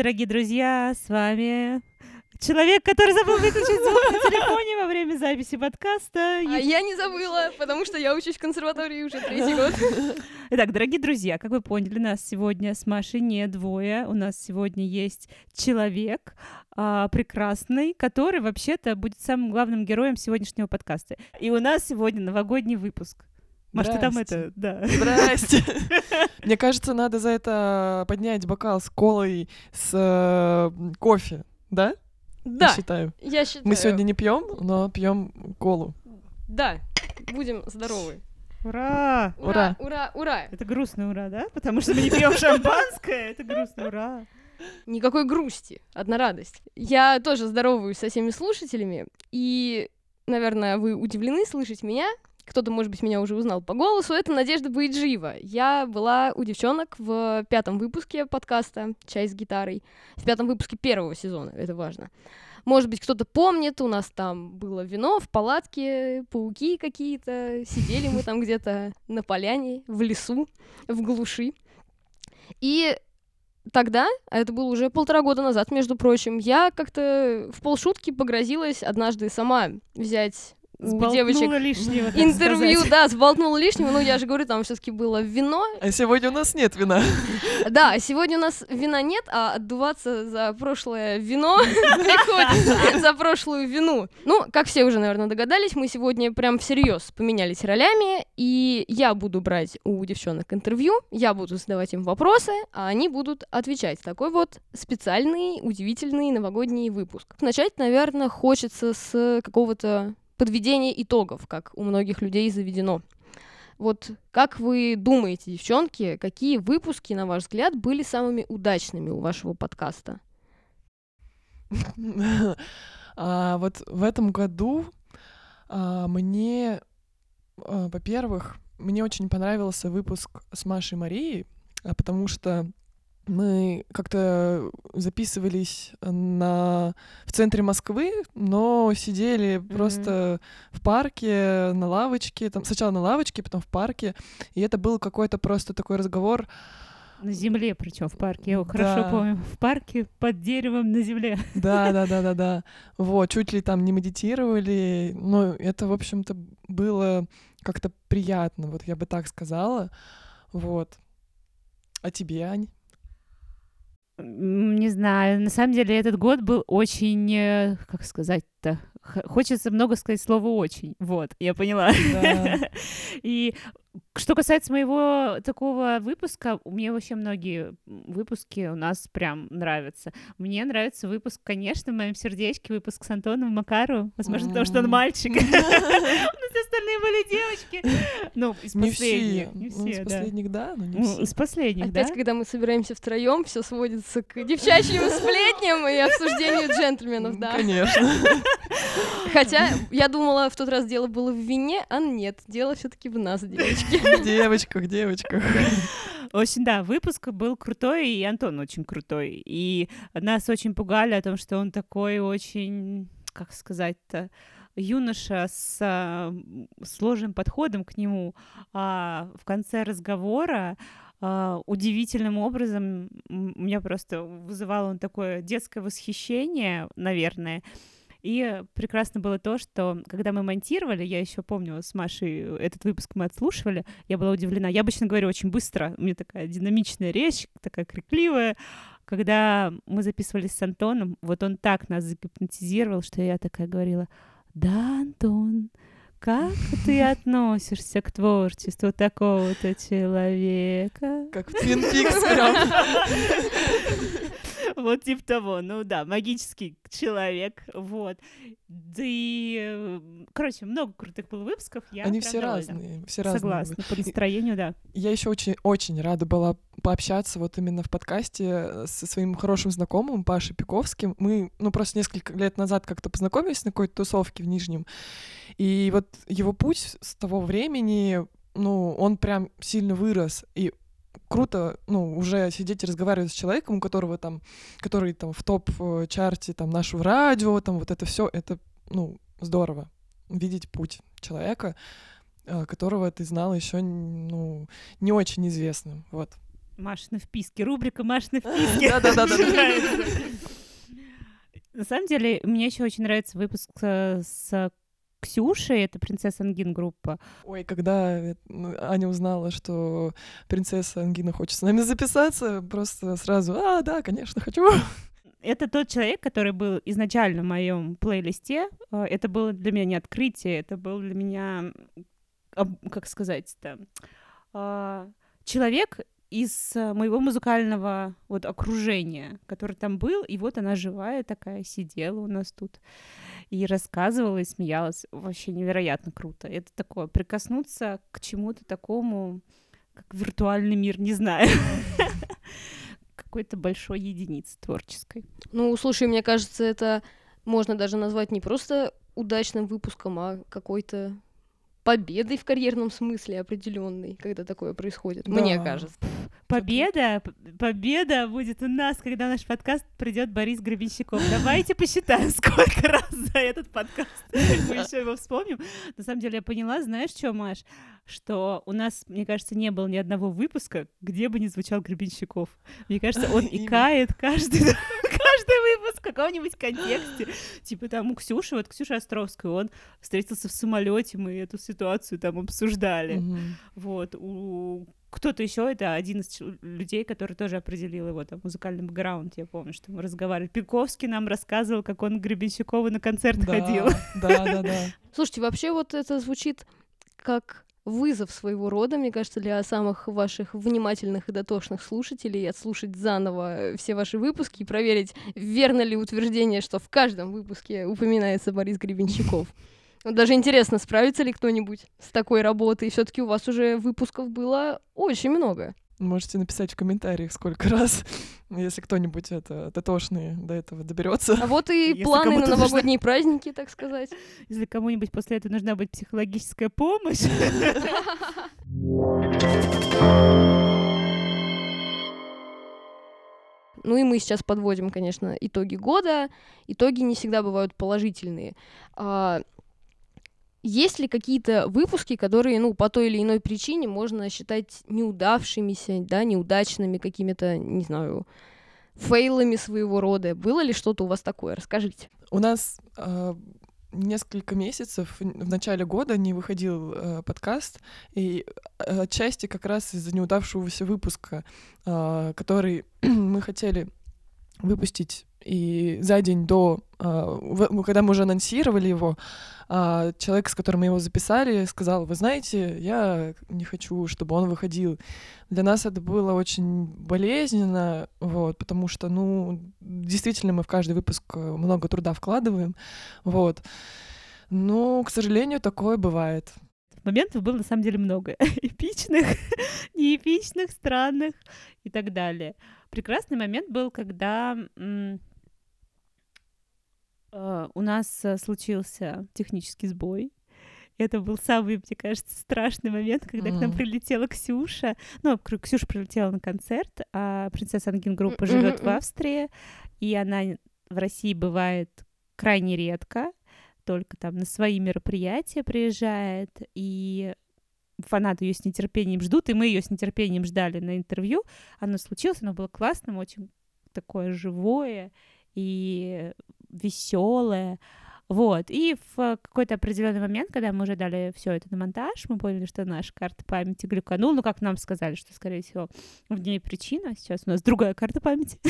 дорогие друзья! С вами человек, который забыл выключить звук на телефоне во время записи подкаста. А я не забыла, потому что я учусь в консерватории уже третий год. Итак, дорогие друзья, как вы поняли, нас сегодня с Машей не двое. У нас сегодня есть человек а, прекрасный, который вообще-то будет самым главным героем сегодняшнего подкаста. И у нас сегодня новогодний выпуск. Маш, ты там это, да. Здрасте. Мне кажется, надо за это поднять бокал с колой, с э, кофе, да? Я Да, считаю. я считаю. Мы сегодня не пьем, но пьем колу. Да, будем здоровы. Ура! Ура, ура, ура. Это грустный ура, да? Потому что мы не пьем шампанское. Это грустный ура. Никакой грусти, одна радость. Я тоже здороваюсь со всеми слушателями, и, наверное, вы удивлены слышать меня. Кто-то, может быть, меня уже узнал по голосу. Это Надежда Боиджиева. Я была у девчонок в пятом выпуске подкаста «Чай с гитарой». В пятом выпуске первого сезона, это важно. Может быть, кто-то помнит, у нас там было вино в палатке, пауки какие-то, сидели мы там где-то на поляне, в лесу, в глуши. И тогда, а это было уже полтора года назад, между прочим, я как-то в полшутки погрозилась однажды сама взять у девочек Сболтнула лишнего, интервью, сказать. да, сболтнула лишнего, ну я же говорю, там все-таки было вино. А сегодня у нас нет вина. Да, сегодня у нас вина нет, а отдуваться за прошлое вино приходится, за прошлую вину. Ну, как все уже, наверное, догадались, мы сегодня прям всерьез поменялись ролями, и я буду брать у девчонок интервью, я буду задавать им вопросы, а они будут отвечать. Такой вот специальный, удивительный новогодний выпуск. Начать, наверное, хочется с какого-то подведения итогов, как у многих людей заведено. Вот как вы думаете, девчонки, какие выпуски, на ваш взгляд, были самыми удачными у вашего подкаста? А вот в этом году а, мне, а, во-первых, мне очень понравился выпуск с Машей Марией, потому что мы как-то записывались на... в центре Москвы, но сидели просто в парке, на лавочке, там сначала на лавочке, потом в парке, и это был какой-то просто такой разговор, На земле, причем в парке. Я его хорошо Да. помню. В парке под деревом на земле. Да, да, да, да, да. Вот, чуть ли там не медитировали. Но это, в общем-то, было как-то приятно, вот я бы так сказала. Вот. А тебе, Ань? Не знаю, на самом деле этот год был очень, э, как сказать-то, хочется много сказать слово «очень», вот, я поняла. Да. И что касается моего такого выпуска, мне вообще многие выпуски у нас прям нравятся. Мне нравится выпуск, конечно, в моем сердечке, выпуск с Антоном Макару, возможно, потому что он мальчик. У остальные были девочки. Ну, из Не последних. все. Не Ну, из все, да. последних, да, но не Ну, все. из последних, да? Опять, когда мы собираемся втроем, все сводится к девчачьим сплетням и обсуждению джентльменов, да. Конечно. Хотя я думала, в тот раз дело было в вине, а нет, дело все-таки в нас, девочки. В девочках, девочках. В общем, да, выпуск был крутой, и Антон очень крутой. И нас очень пугали о том, что он такой очень, как сказать-то, юноша с а, сложным подходом к нему. А в конце разговора а, удивительным образом м, меня просто вызывало он такое детское восхищение, наверное. И прекрасно было то, что когда мы монтировали, я еще помню, с Машей этот выпуск мы отслушивали, я была удивлена. Я обычно говорю очень быстро, у меня такая динамичная речь, такая крикливая. Когда мы записывались с Антоном, вот он так нас загипнотизировал, что я такая говорила, да, Антон, как ты относишься к творчеству такого-то человека? Как в Твин Пикс прям. Вот типа того, ну да, магический человек, вот. Да и, э, короче, много крутых было выпусков, я Они все разные. Все разные. Согласна, по настроению, да. Я еще очень, очень рада была пообщаться вот именно в подкасте э, со своим хорошим знакомым Пашей Пиковским. Мы, ну, просто несколько лет назад как-то познакомились на какой-то тусовке в Нижнем. И вот его путь с того времени, ну, он прям сильно вырос. И круто, ну, уже сидеть и разговаривать с человеком, у которого там, который там в топ-чарте там нашего радио, там вот это все, это, ну, здорово видеть путь человека. а, которого ты знала еще ну, не очень известным. Вот. Машины вписки. Рубрика Машины вписки. Да-да-да. На самом деле, мне еще очень нравится выпуск э, с Ксюшей, это принцесса Ангин группа. Ой, когда э, Аня узнала, что принцесса Ангина хочет с нами записаться, просто сразу, а, да, конечно, хочу. Это тот человек, который был изначально в моем плейлисте. Э, это было для меня не открытие, это был для меня, как сказать-то, а, человек, из э, моего музыкального вот окружения, который там был, и вот она живая такая сидела у нас тут и рассказывала и смеялась. Вообще невероятно круто. Это такое, прикоснуться к чему-то такому, как виртуальный мир, не знаю. Какой-то большой единицы творческой. Ну, слушай, мне кажется, это можно даже назвать не просто удачным выпуском, а какой-то победой в карьерном смысле определенной, когда такое происходит, да. мне кажется. Победа, победа будет у нас, когда наш подкаст придет Борис Гребенщиков. Давайте посчитаем, сколько раз за этот подкаст мы еще его вспомним. На самом деле я поняла, знаешь что, Маш, что у нас, мне кажется, не было ни одного выпуска, где бы не звучал Гребенщиков. Мне кажется, он икает каждый, каждый выпуск в каком-нибудь контексте. Типа там у Ксюши, вот Ксюша Островская, он встретился в самолете, мы эту ситуацию там обсуждали. Вот, у кто-то еще это один из людей, который тоже определил его там музыкальный бэкграунд. Я помню, что мы разговаривали. Пиковский нам рассказывал, как он к Гребенщикову на концерт да, ходил. Да, да, да. Слушайте, вообще вот это звучит как вызов своего рода, мне кажется, для самых ваших внимательных и дотошных слушателей отслушать заново все ваши выпуски и проверить, верно ли утверждение, что в каждом выпуске упоминается Борис Гребенщиков. Даже интересно, справится ли кто-нибудь с такой работой. Все-таки у вас уже выпусков было очень много. Можете написать в комментариях, сколько раз, если кто-нибудь это дотошный до этого доберется. А вот и если планы на новогодние нужна... праздники, так сказать. Если кому-нибудь после этого нужна будет психологическая помощь. Ну и мы сейчас подводим, конечно, итоги года. Итоги не всегда бывают положительные. Есть ли какие-то выпуски, которые, ну, по той или иной причине можно считать неудавшимися, да, неудачными какими-то, не знаю, фейлами своего рода? Было ли что-то у вас такое? Расскажите. У нас э, несколько месяцев в начале года не выходил э, подкаст, и отчасти как раз из-за неудавшегося выпуска, э, который мы хотели выпустить и за день до, uh, когда мы уже анонсировали его, uh, человек, с которым мы его записали, сказал, вы знаете, я не хочу, чтобы он выходил. Для нас это было очень болезненно, вот, потому что, ну, действительно, мы в каждый выпуск э, много труда вкладываем, вот. Но, к сожалению, такое бывает. Моментов было на самом деле много. Эпичных, неэпичных, странных и так далее. Прекрасный момент был, когда Э, у нас э, случился технический сбой. Это был самый, мне кажется, страшный момент, когда mm. к нам прилетела Ксюша. Ну, Ксюша прилетела на концерт, а принцесса Ангин группа живет mm-hmm. в Австрии, и она в России бывает крайне редко, только там на свои мероприятия приезжает, и фанаты ее с нетерпением ждут, и мы ее с нетерпением ждали на интервью. Оно случилось, оно было классным, очень такое живое, и веселое. Вот. И в какой-то определенный момент, когда мы уже дали все это на монтаж, мы поняли, что наша карта памяти глюканул. Ну, как нам сказали, что, скорее всего, в ней причина. Сейчас у нас другая карта памяти.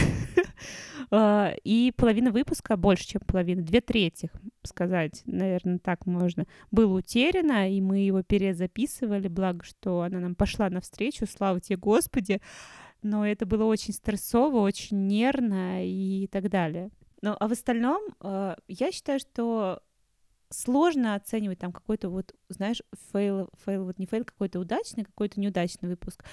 А, и половина выпуска, больше, чем половина, две трети, сказать, наверное, так можно, было утеряно, и мы его перезаписывали, благо, что она нам пошла навстречу, слава тебе, Господи но это было очень стрессово, очень нервно и так далее. Ну, а в остальном, э, я считаю, что сложно оценивать там какой-то вот, знаешь, fail, fail, вот не fail, какой-то удачный, какой-то неудачный выпуск.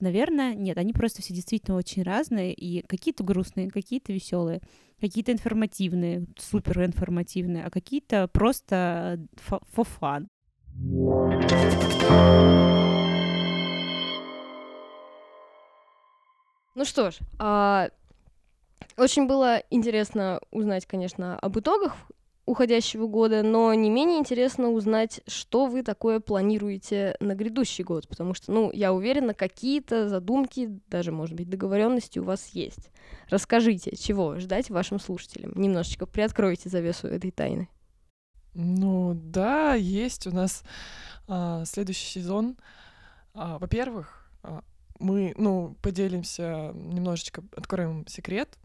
Наверное, нет, они просто все действительно очень разные, и какие-то грустные, какие-то веселые, какие-то информативные, супер информативные, а какие-то просто for fun. Ну что ж, а, очень было интересно узнать, конечно, об итогах уходящего года, но не менее интересно узнать, что вы такое планируете на грядущий год, потому что, ну, я уверена, какие-то задумки, даже, может быть, договоренности у вас есть. Расскажите, чего ждать вашим слушателям? Немножечко приоткройте завесу этой тайны. Ну да, есть у нас а, следующий сезон. А, во-первых, а, мы, ну, поделимся немножечко, откроем секрет.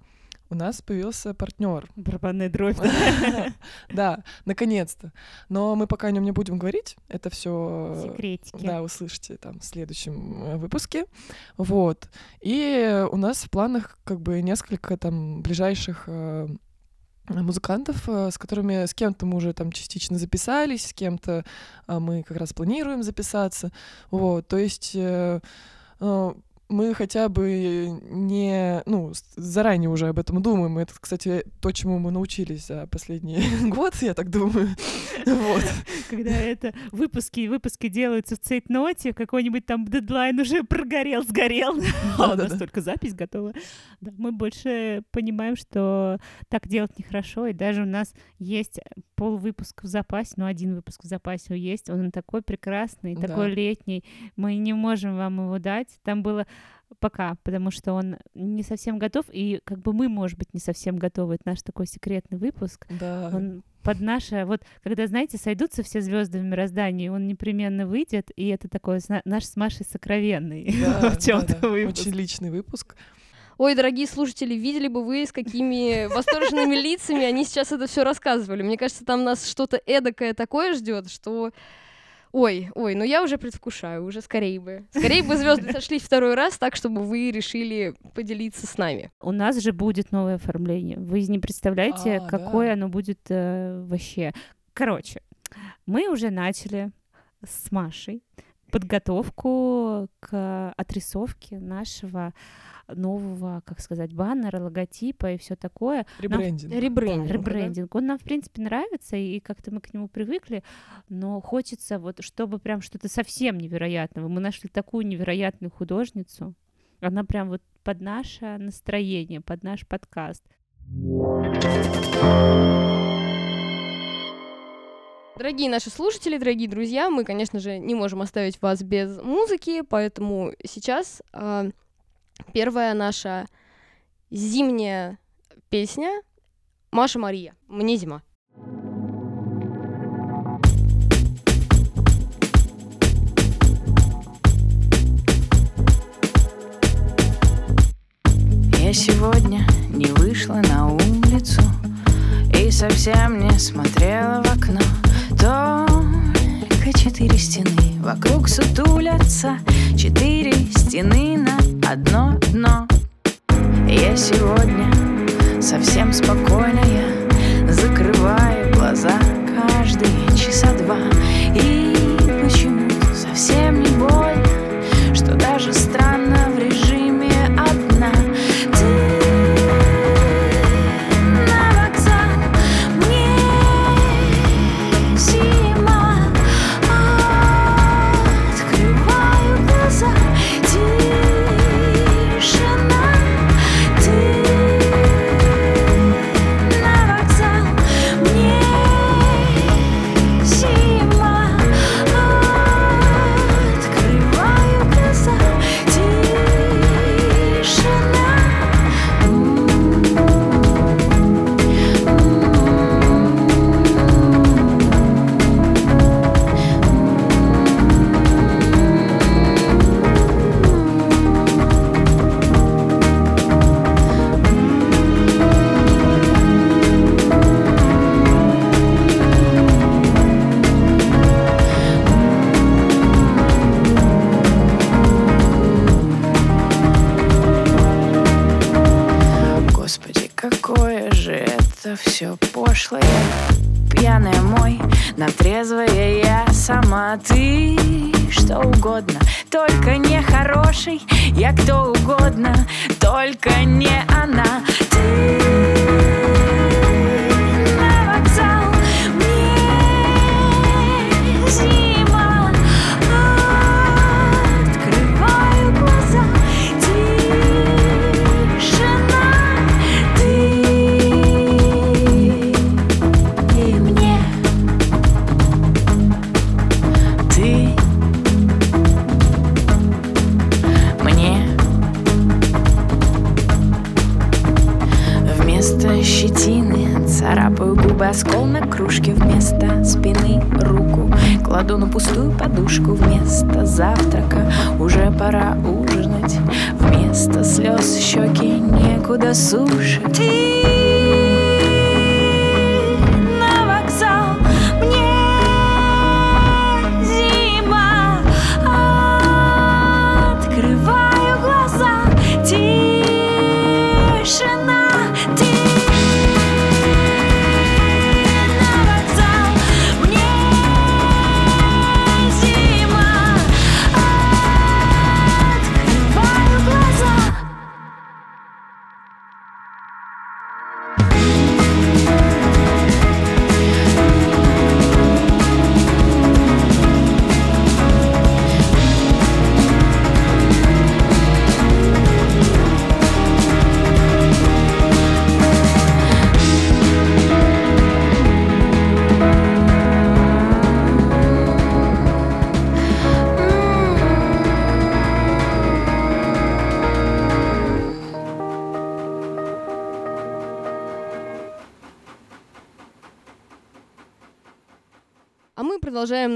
У нас появился партнер. Барабанная дробь. Да, наконец-то. Но мы пока о нем не будем говорить. Это все Секретики. Да, услышите там в следующем э, выпуске. Вот. И у нас в планах как бы несколько там ближайших э, музыкантов, э, с которыми с кем-то мы уже там частично записались, с кем-то мы как раз планируем записаться. Вот, то есть э, э, мы хотя бы не, ну, заранее уже об этом думаем. Это, кстати, то, чему мы научились за последний год, я так думаю. Вот. Когда это выпуски выпуски делаются в цейтноте, какой-нибудь там дедлайн уже прогорел, сгорел, а у нас только запись готова. Мы больше понимаем, что так делать нехорошо, и даже у нас есть пол выпуска в запасе, ну, один выпуск в запасе есть, он такой прекрасный, такой летний, мы не можем вам его дать. Там было пока, потому что он не совсем готов, и как бы мы, может быть, не совсем готовы. Это наш такой секретный выпуск. Да. Он под наше, вот когда, знаете, сойдутся все звезды в мироздании, он непременно выйдет, и это такой наш с Машей сокровенный Да, в чем-то да-да. выпуск. Очень личный выпуск. Ой, дорогие слушатели, видели бы вы, с какими восторженными лицами они сейчас это все рассказывали. Мне кажется, там нас что-то эдакое такое ждет, что... Ой, ой, ну я уже предвкушаю, уже скорее бы. Скорее бы звезды сошлись второй раз так, чтобы вы решили поделиться с нами. У нас же будет новое оформление. Вы не представляете, А, какое да. оно будет э, вообще. Короче, мы уже начали с Машей подготовку к отрисовке нашего нового, как сказать, баннера, логотипа и все такое. Ребрендинг. Ребрендинг. Да, Ребрендинг. Он нам, в принципе, нравится, и как-то мы к нему привыкли, но хочется вот, чтобы прям что-то совсем невероятного. Мы нашли такую невероятную художницу. Она прям вот под наше настроение, под наш подкаст. Дорогие наши слушатели, дорогие друзья, мы, конечно же, не можем оставить вас без музыки, поэтому сейчас а, первая наша зимняя песня Маша Мария. Мне зима. Я сегодня не вышла на улицу И совсем не смотрела в окно Только четыре стены вокруг сутулятся Четыре стены на одно дно. Я сегодня совсем спокойная Закрываю глаза каждые часа два. И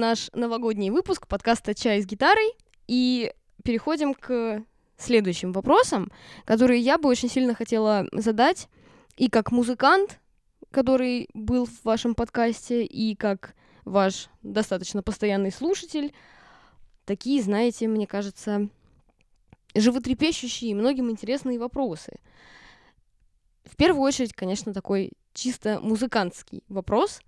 наш новогодний выпуск подкаста «Чай с гитарой» и переходим к следующим вопросам, которые я бы очень сильно хотела задать и как музыкант, который был в вашем подкасте, и как ваш достаточно постоянный слушатель. Такие, знаете, мне кажется, животрепещущие и многим интересные вопросы. В первую очередь, конечно, такой чисто музыкантский вопрос.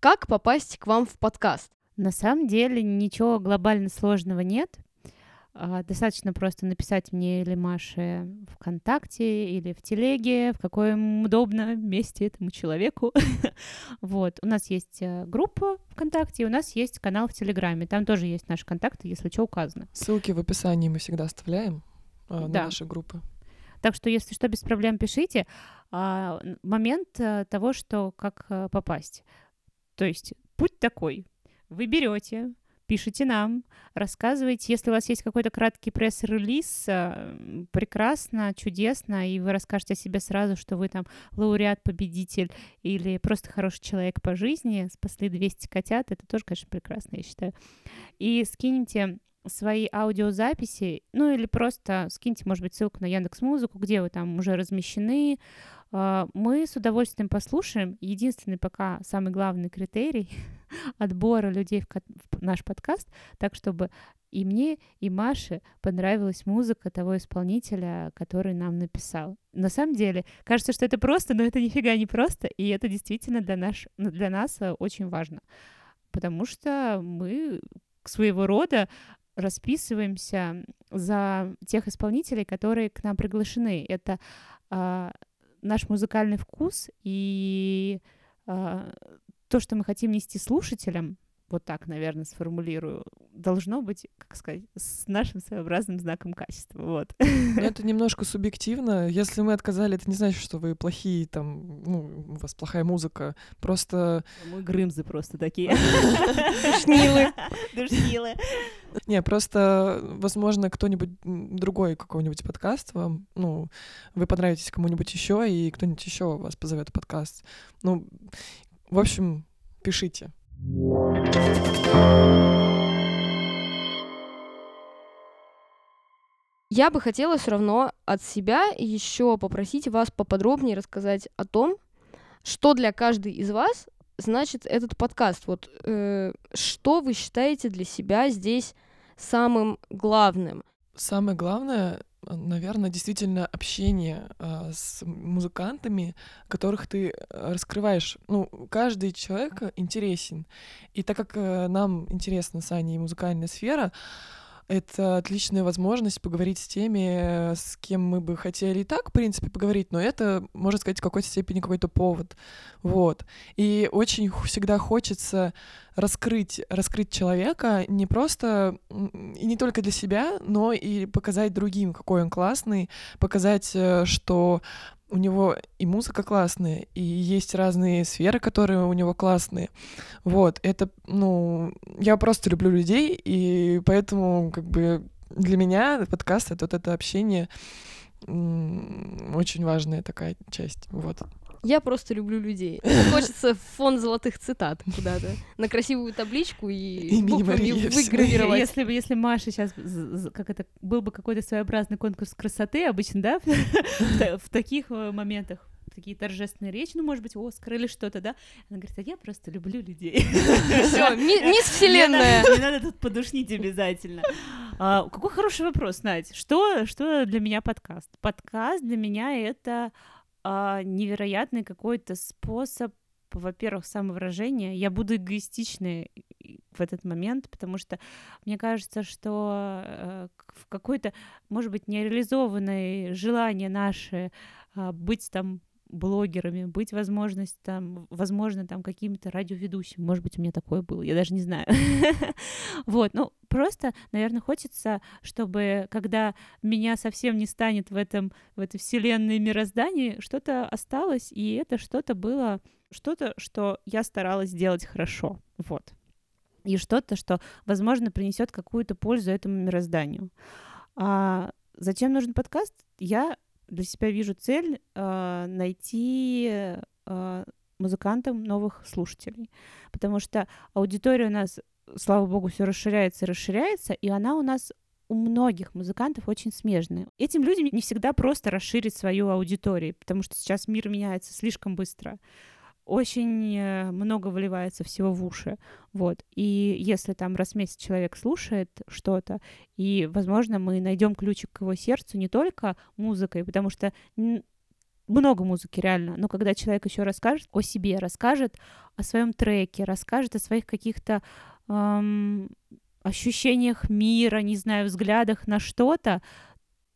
Как попасть к вам в подкаст? На самом деле ничего глобально сложного нет. А, Достаточно просто написать мне или Маше ВКонтакте или в телеге, в каком удобном месте этому человеку. Вот. У нас есть э, группа ВКонтакте, и у нас есть канал в Телеграме. Там тоже есть наши контакты, если что, указано. Ссылки в описании мы всегда оставляем а, на Да. наши группы. Так что, если что, без проблем пишите. А, момент э, того, что как э, попасть. То есть путь такой. Вы берете, пишите нам, рассказывайте. Если у вас есть какой-то краткий пресс-релиз, э, прекрасно, чудесно, и вы расскажете о себе сразу, что вы там лауреат, победитель или просто хороший человек по жизни, спасли 200 котят, это тоже, конечно, прекрасно, я считаю. И скиньте свои аудиозаписи, ну или просто скиньте, может быть, ссылку на Яндекс Музыку, где вы там уже размещены. А, Мы с удовольствием послушаем. Единственный пока самый главный критерий отбора людей в в наш подкаст, так чтобы и мне, и Маше понравилась музыка того исполнителя, который нам написал. На самом деле, кажется, что это просто, но это нифига не просто, и это действительно для, наш, для нас э, очень важно, потому что мы своего рода расписываемся за тех исполнителей, которые к нам приглашены. Это а, наш музыкальный вкус и а, то, что мы хотим нести слушателям, вот так, наверное, сформулирую, должно быть, как сказать, с нашим своеобразным знаком качества. Вот. Но это немножко субъективно. Если мы отказали, это не значит, что вы плохие, там, ну, у вас плохая музыка. Просто, Мы грымзы просто такие. Шнилы. Душнилы. не, просто, возможно, кто-нибудь другой какой-нибудь подкаст вам, ну, вы понравитесь кому-нибудь еще, и кто-нибудь еще вас позовет в подкаст. Ну, в общем, пишите. Я бы хотела все равно от себя еще попросить вас поподробнее рассказать о том, что для каждой из вас значит этот подкаст. Вот э, что вы считаете для себя здесь самым главным? Самое главное, наверное, действительно общение а, с музыкантами, которых ты э, раскрываешь. Ну, каждый человек интересен. И так как э, нам интересна с Аней музыкальная сфера, это отличная возможность поговорить с теми, э, с кем мы бы хотели и так, в принципе, поговорить, но это, можно сказать, в какой-то степени какой-то повод. Вот. И очень всегда хочется раскрыть, раскрыть человека не просто и не только для себя, но и показать другим, какой он классный, показать, э, что у него и музыка классная, и есть разные сферы, которые у него классные. Вот, это, ну, я просто люблю людей, и поэтому, как бы, для меня подкаст — это вот это общение очень важная такая часть, вот. Я просто люблю людей. Хочется фон золотых цитат куда-то на красивую табличку и буквами выгравировать. Если бы, если Маша сейчас, как это, был бы какой-то своеобразный конкурс красоты, обычно, да, в та- в таких э, моментах, такие торжественные речи, ну, может быть, Оскар или что-то, да, она говорит, а я просто люблю людей. Все, мисс Вселенная. Не надо, тут подушнить обязательно. А, какой хороший вопрос, Надь. Что, что для меня подкаст? Подкаст для меня это а, невероятный какой-то способ, во-первых, самовыражения. Я буду эгоистичной в этот момент, потому что мне кажется, что э, в какой-то, может быть, нереализованное желание наше а, быть там блогерами, быть возможность там, возможно, там каким-то радиоведущим. Может быть, у меня такое было, я даже не знаю. Вот, ну, просто, наверное, хочется, чтобы, когда меня совсем не станет в этом, в этой вселенной мироздании, что-то осталось, и это что-то было, что-то, что я старалась сделать хорошо. Вот. И что-то, что, возможно, принесет какую-то пользу этому мирозданию. А зачем нужен подкаст? Я для себя вижу цель а, найти а, музыкантам новых слушателей. Потому что аудитория у нас, слава богу, все расширяется и расширяется, и она у нас у многих музыкантов очень смежная. Этим людям не всегда просто расширить свою аудиторию, потому что сейчас мир меняется слишком быстро. Очень э, много выливается всего в уши. Вот. И если там раз в месяц человек слушает что-то, и, возможно, мы найдем ключик к его сердцу не только музыкой, потому что много музыки реально, но когда человек еще расскажет о себе, расскажет о своем треке, расскажет о своих каких-то эм, ощущениях мира, не знаю, взглядах на что-то,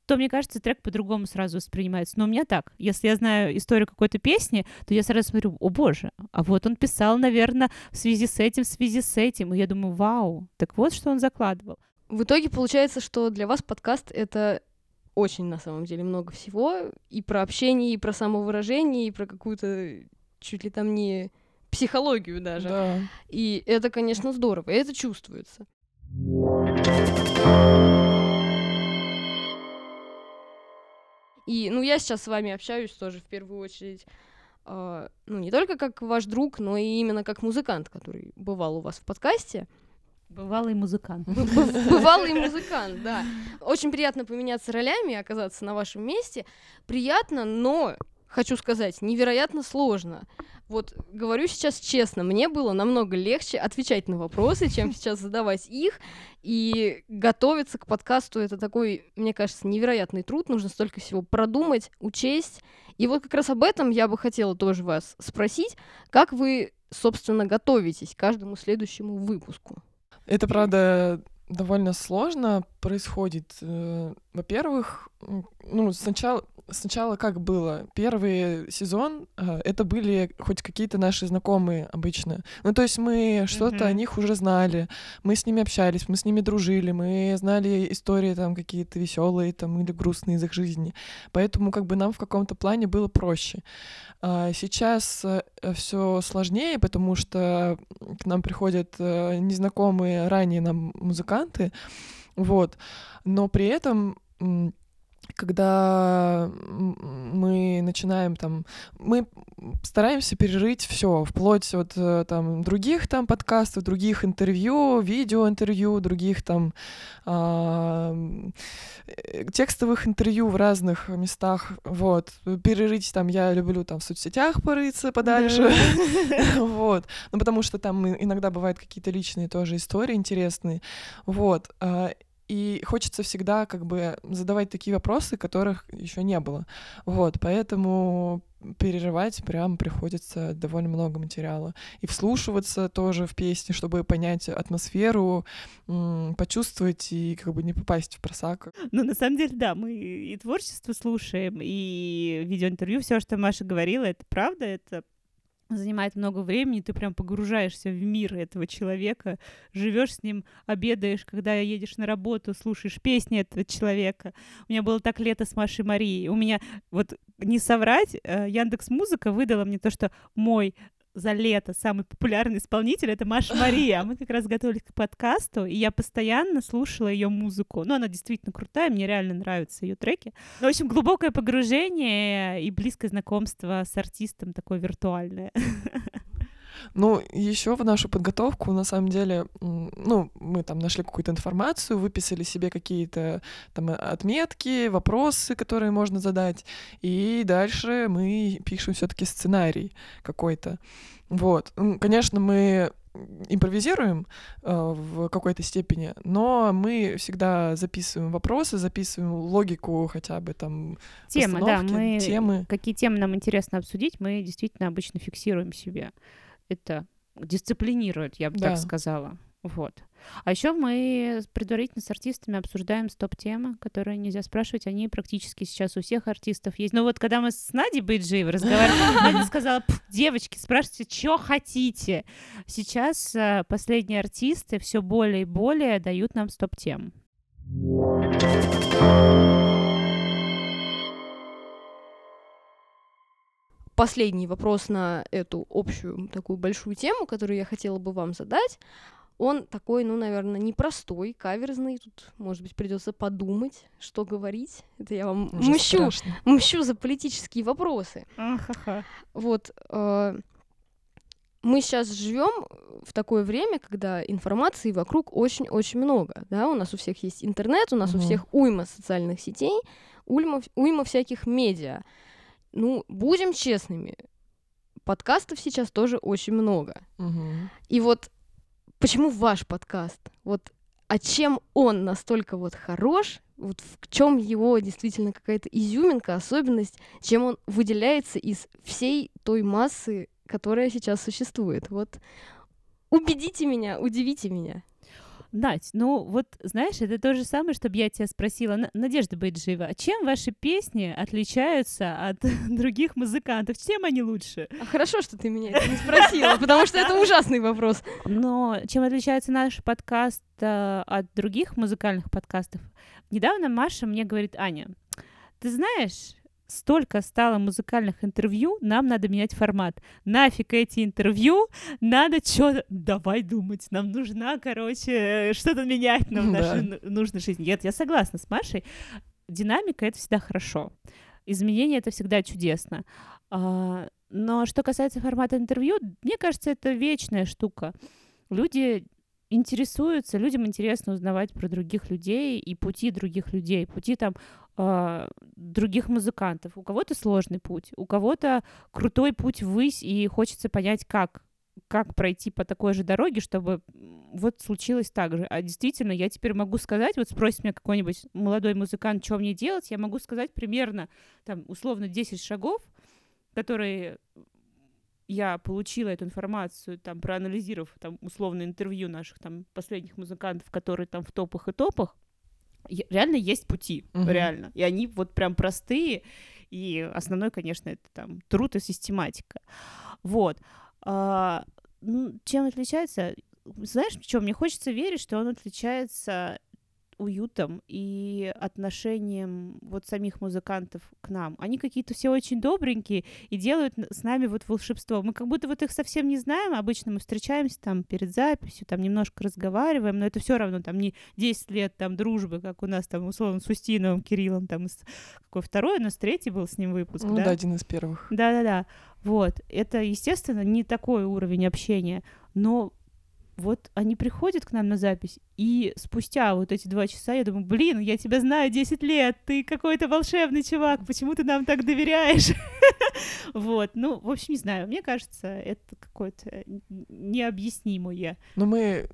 то, мне кажется, трек по-другому сразу воспринимается. Но у меня так. Если я знаю историю какой-то песни, то я сразу смотрю, о боже, а вот он писал, наверное, в связи с этим, в связи с этим. И я думаю, вау, так вот, что он закладывал. В итоге получается, что для вас подкаст — это очень, на самом деле, много всего. И про общение, и про самовыражение, и про какую-то чуть ли там не психологию даже. Да. И это, конечно, здорово, и это чувствуется. И, ну, я сейчас с вами общаюсь тоже в первую очередь, а, ну, не только как ваш друг, но и именно как музыкант, который бывал у вас в подкасте. Бывалый музыкант. Бы- бы- Бывалый музыкант, да. Очень приятно поменяться ролями, оказаться на вашем месте. Приятно, но, хочу сказать, невероятно сложно. Вот говорю сейчас честно, мне было намного легче отвечать на вопросы, чем сейчас задавать их. И готовиться к подкасту это такой, мне кажется, невероятный труд. Нужно столько всего продумать, учесть. И вот как раз об этом я бы хотела тоже вас спросить. Как вы, собственно, готовитесь к каждому следующему выпуску? Это, правда, довольно сложно происходит. Э, Во-первых, ну, сначала, сначала как было? Первый сезон э, это были хоть какие-то наши знакомые обычно. Ну, то есть мы что-то о Мгм. них уже знали, мы с ними общались, мы с ними дружили, мы знали истории там какие-то веселые там или грустные из их жизни. Поэтому как бы нам в каком-то плане было проще. А Сейчас все сложнее, потому что к нам приходят э, незнакомые ранее нам музыканты, вот. Но при этом, когда мы начинаем там, мы стараемся перерыть все, вплоть от э, там других там подкастов, других интервью, видеоинтервью, других там а, м, э, текстовых интервью в разных местах, вот. Перерыть там я люблю там в соцсетях порыться подальше, вот. Ну, потому что там иногда бывают какие-то личные тоже истории интересные, вот. И хочется всегда как бы задавать такие вопросы, которых еще не было. Вот, поэтому перерывать прям приходится довольно много материала. И вслушиваться тоже в песни, чтобы понять атмосферу, почувствовать и как бы не попасть в просак. Ну, на самом деле, да, мы и творчество слушаем, и видеоинтервью, все, что Маша говорила, это правда, это занимает много времени, ты прям погружаешься в мир этого человека, живешь с ним, обедаешь, когда едешь на работу, слушаешь песни этого человека. У меня было так лето с Машей Марией. У меня, вот не соврать, Яндекс Музыка выдала мне то, что мой за лето самый популярный исполнитель это Маша Мария. Мы как раз готовились к подкасту, и я постоянно слушала ее музыку. Ну, она действительно крутая, мне реально нравятся ее треки. Ну, в общем, глубокое погружение и близкое знакомство с артистом такое виртуальное. Ну, еще в нашу подготовку, на самом деле, ну, мы там нашли какую-то информацию, выписали себе какие-то там отметки, вопросы, которые можно задать, и дальше мы пишем все-таки сценарий какой-то. Вот. Конечно, мы импровизируем э, в какой-то степени, но мы всегда записываем вопросы, записываем логику хотя бы там темы, да, мы темы. какие темы нам интересно обсудить, мы действительно обычно фиксируем себе это дисциплинирует, я бы да. так сказала. Вот. А еще мы предварительно с артистами обсуждаем стоп-темы, которые нельзя спрашивать. Они практически сейчас у всех артистов есть. Но вот когда мы с Надей Бейджиевой разговаривали, Надя сказала, девочки, спрашивайте, что хотите. Сейчас э, последние артисты все более и более дают нам стоп-тем последний вопрос на эту общую такую большую тему, которую я хотела бы вам задать. Он такой, ну, наверное, непростой, каверзный. Тут, может быть, придется подумать, что говорить. Это я вам Уже мщу, мщу за политические вопросы. Ахаха. Вот. Э, мы сейчас живем в такое время, когда информации вокруг очень-очень много. Да? У нас у всех есть интернет, у нас угу. у всех уйма социальных сетей, уйма, уйма всяких медиа ну, будем честными, подкастов сейчас тоже очень много. Угу. И вот почему ваш подкаст? Вот а чем он настолько вот хорош, вот в чем его действительно какая-то изюминка, особенность, чем он выделяется из всей той массы, которая сейчас существует. Вот убедите меня, удивите меня. Надь, ну вот, знаешь, это то же самое, чтобы я тебя спросила, Надежда Байджиева, а чем ваши песни отличаются от других музыкантов? Чем они лучше? А хорошо, что ты меня это не спросила, потому что это ужасный вопрос. Но чем отличается наш подкаст э, от других музыкальных подкастов? Недавно Маша мне говорит, Аня, ты знаешь, столько стало музыкальных интервью, нам надо менять формат. Нафиг эти интервью, надо что давай думать, нам нужна, короче, что-то менять нам в нашей да. нужной жизни. Нет, я согласна с Машей. Динамика — это всегда хорошо. Изменение — это всегда чудесно. А, но что касается формата интервью, мне кажется, это вечная штука. Люди интересуются, людям интересно узнавать про других людей и пути других людей, пути там э, других музыкантов. У кого-то сложный путь, у кого-то крутой путь ввысь, и хочется понять, как как пройти по такой же дороге, чтобы вот случилось так же. А действительно, я теперь могу сказать, вот спросит меня какой-нибудь молодой музыкант, что мне делать, я могу сказать примерно, там, условно, 10 шагов, которые я получила эту информацию, там, проанализировав, там, условно, интервью наших, там, последних музыкантов, которые там в топах и топах, реально есть пути, uh-huh. реально. И они вот прям простые, и основной, конечно, это там труд и систематика. Вот. А, ну, чем отличается? Знаешь, что мне хочется верить, что он отличается уютом и отношением вот самих музыкантов к нам. Они какие-то все очень добренькие и делают с нами вот волшебство. Мы как будто вот их совсем не знаем. Обычно мы встречаемся там перед записью, там немножко разговариваем, но это все равно там не 10 лет там дружбы, как у нас там условно с Устиновым, Кириллом, там из... какой второй, у нас третий был с ним выпуск, ну, да? да, один из первых. Да-да-да. Вот. Это, естественно, не такой уровень общения, но вот они приходят к нам на запись, и спустя вот эти два часа я думаю, блин, я тебя знаю 10 лет, ты какой-то волшебный чувак, почему ты нам так доверяешь? Вот, ну, в общем, не знаю, мне кажется, это какое-то необъяснимое. Но мы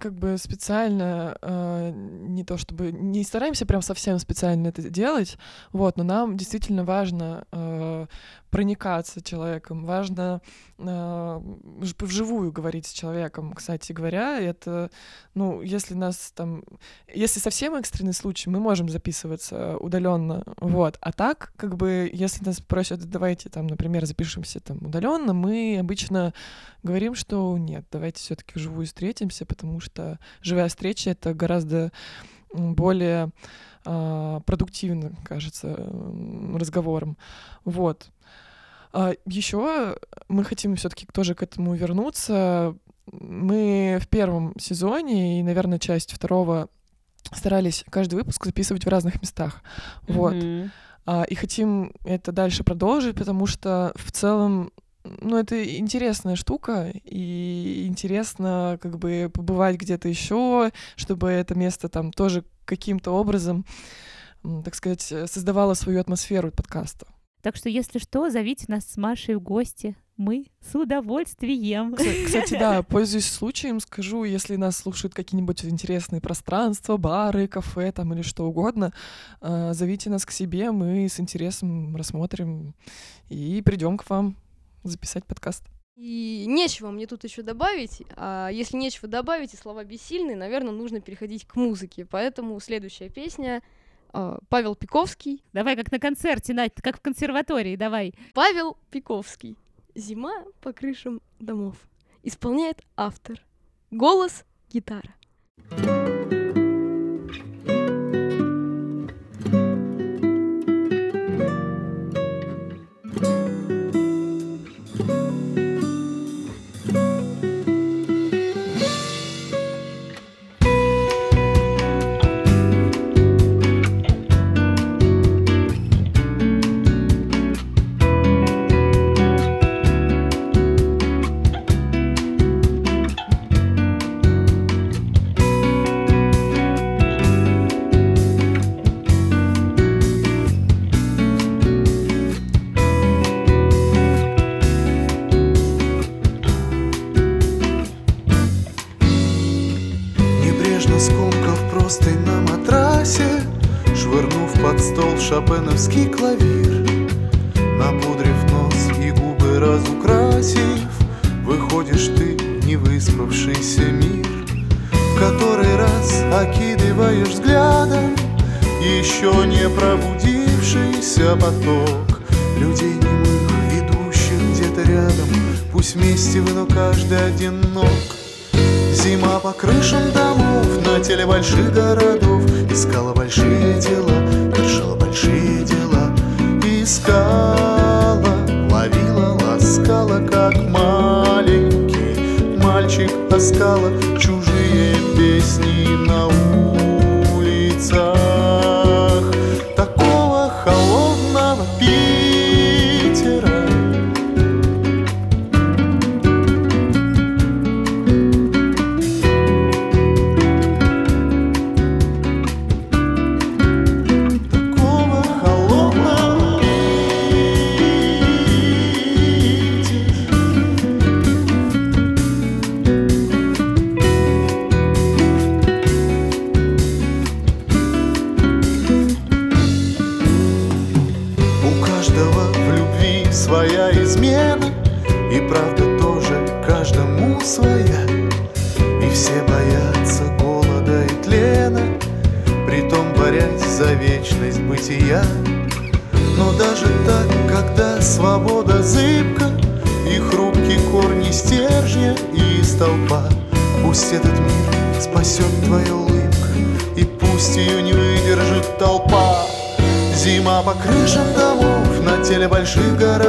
как бы специально, э, не то чтобы, не стараемся прям совсем специально это делать, вот, но нам действительно важно э, проникаться человеком, важно э, вживую говорить с человеком, кстати говоря, это, ну, если нас там, если совсем экстренный случай, мы можем записываться удаленно, вот, а так, как бы, если нас просят, давайте там, например, запишемся там удаленно, мы обычно говорим, что нет, давайте все-таки вживую встретимся, потому что живая встреча это гораздо более э, продуктивно, кажется, разговором, вот. А, еще мы хотим все-таки тоже к этому вернуться. Мы в первом сезоне и, наверное, часть второго старались каждый выпуск записывать в разных местах. Вот. Мгм. А, и хотим это дальше продолжить, потому что в целом, ну, это интересная штука, и интересно как бы побывать где-то еще, чтобы это место там тоже каким-то образом, так сказать, создавало свою атмосферу подкаста. Так что, если что, зовите нас с Машей в гости. Мы с удовольствием. Кстати, да, пользуясь случаем, скажу, если нас слушают какие-нибудь интересные пространства, бары, кафе там или что угодно, а, зовите нас к себе, мы с интересом рассмотрим и придем к вам записать подкаст. И нечего мне тут еще добавить. А если нечего добавить и слова бессильны, наверное, нужно переходить к музыке. Поэтому следующая песня Павел Пиковский. Давай как на концерте, Надь, как в консерватории, давай. Павел Пиковский. Зима по крышам домов. Исполняет автор. Голос, гитара. Небрежно шопеновский клавир Напудрив нос и губы разукрасив Выходишь ты в невыспавшийся мир В который раз окидываешь взглядом Еще не пробудившийся поток Людей немых, идущих где-то рядом Пусть вместе вы, но каждый одинок. Зима по крышам домов на теле больших городов Искала большие дела, решала большие дела Искала, ловила, ласкала, как маленький Мальчик таскала чужие песни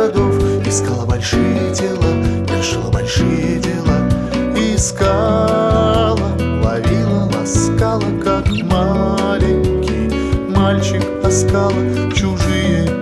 городов Искала большие дела Решила большие дела. Искала Ловила, ласкала Как маленький мальчик Таскала чужие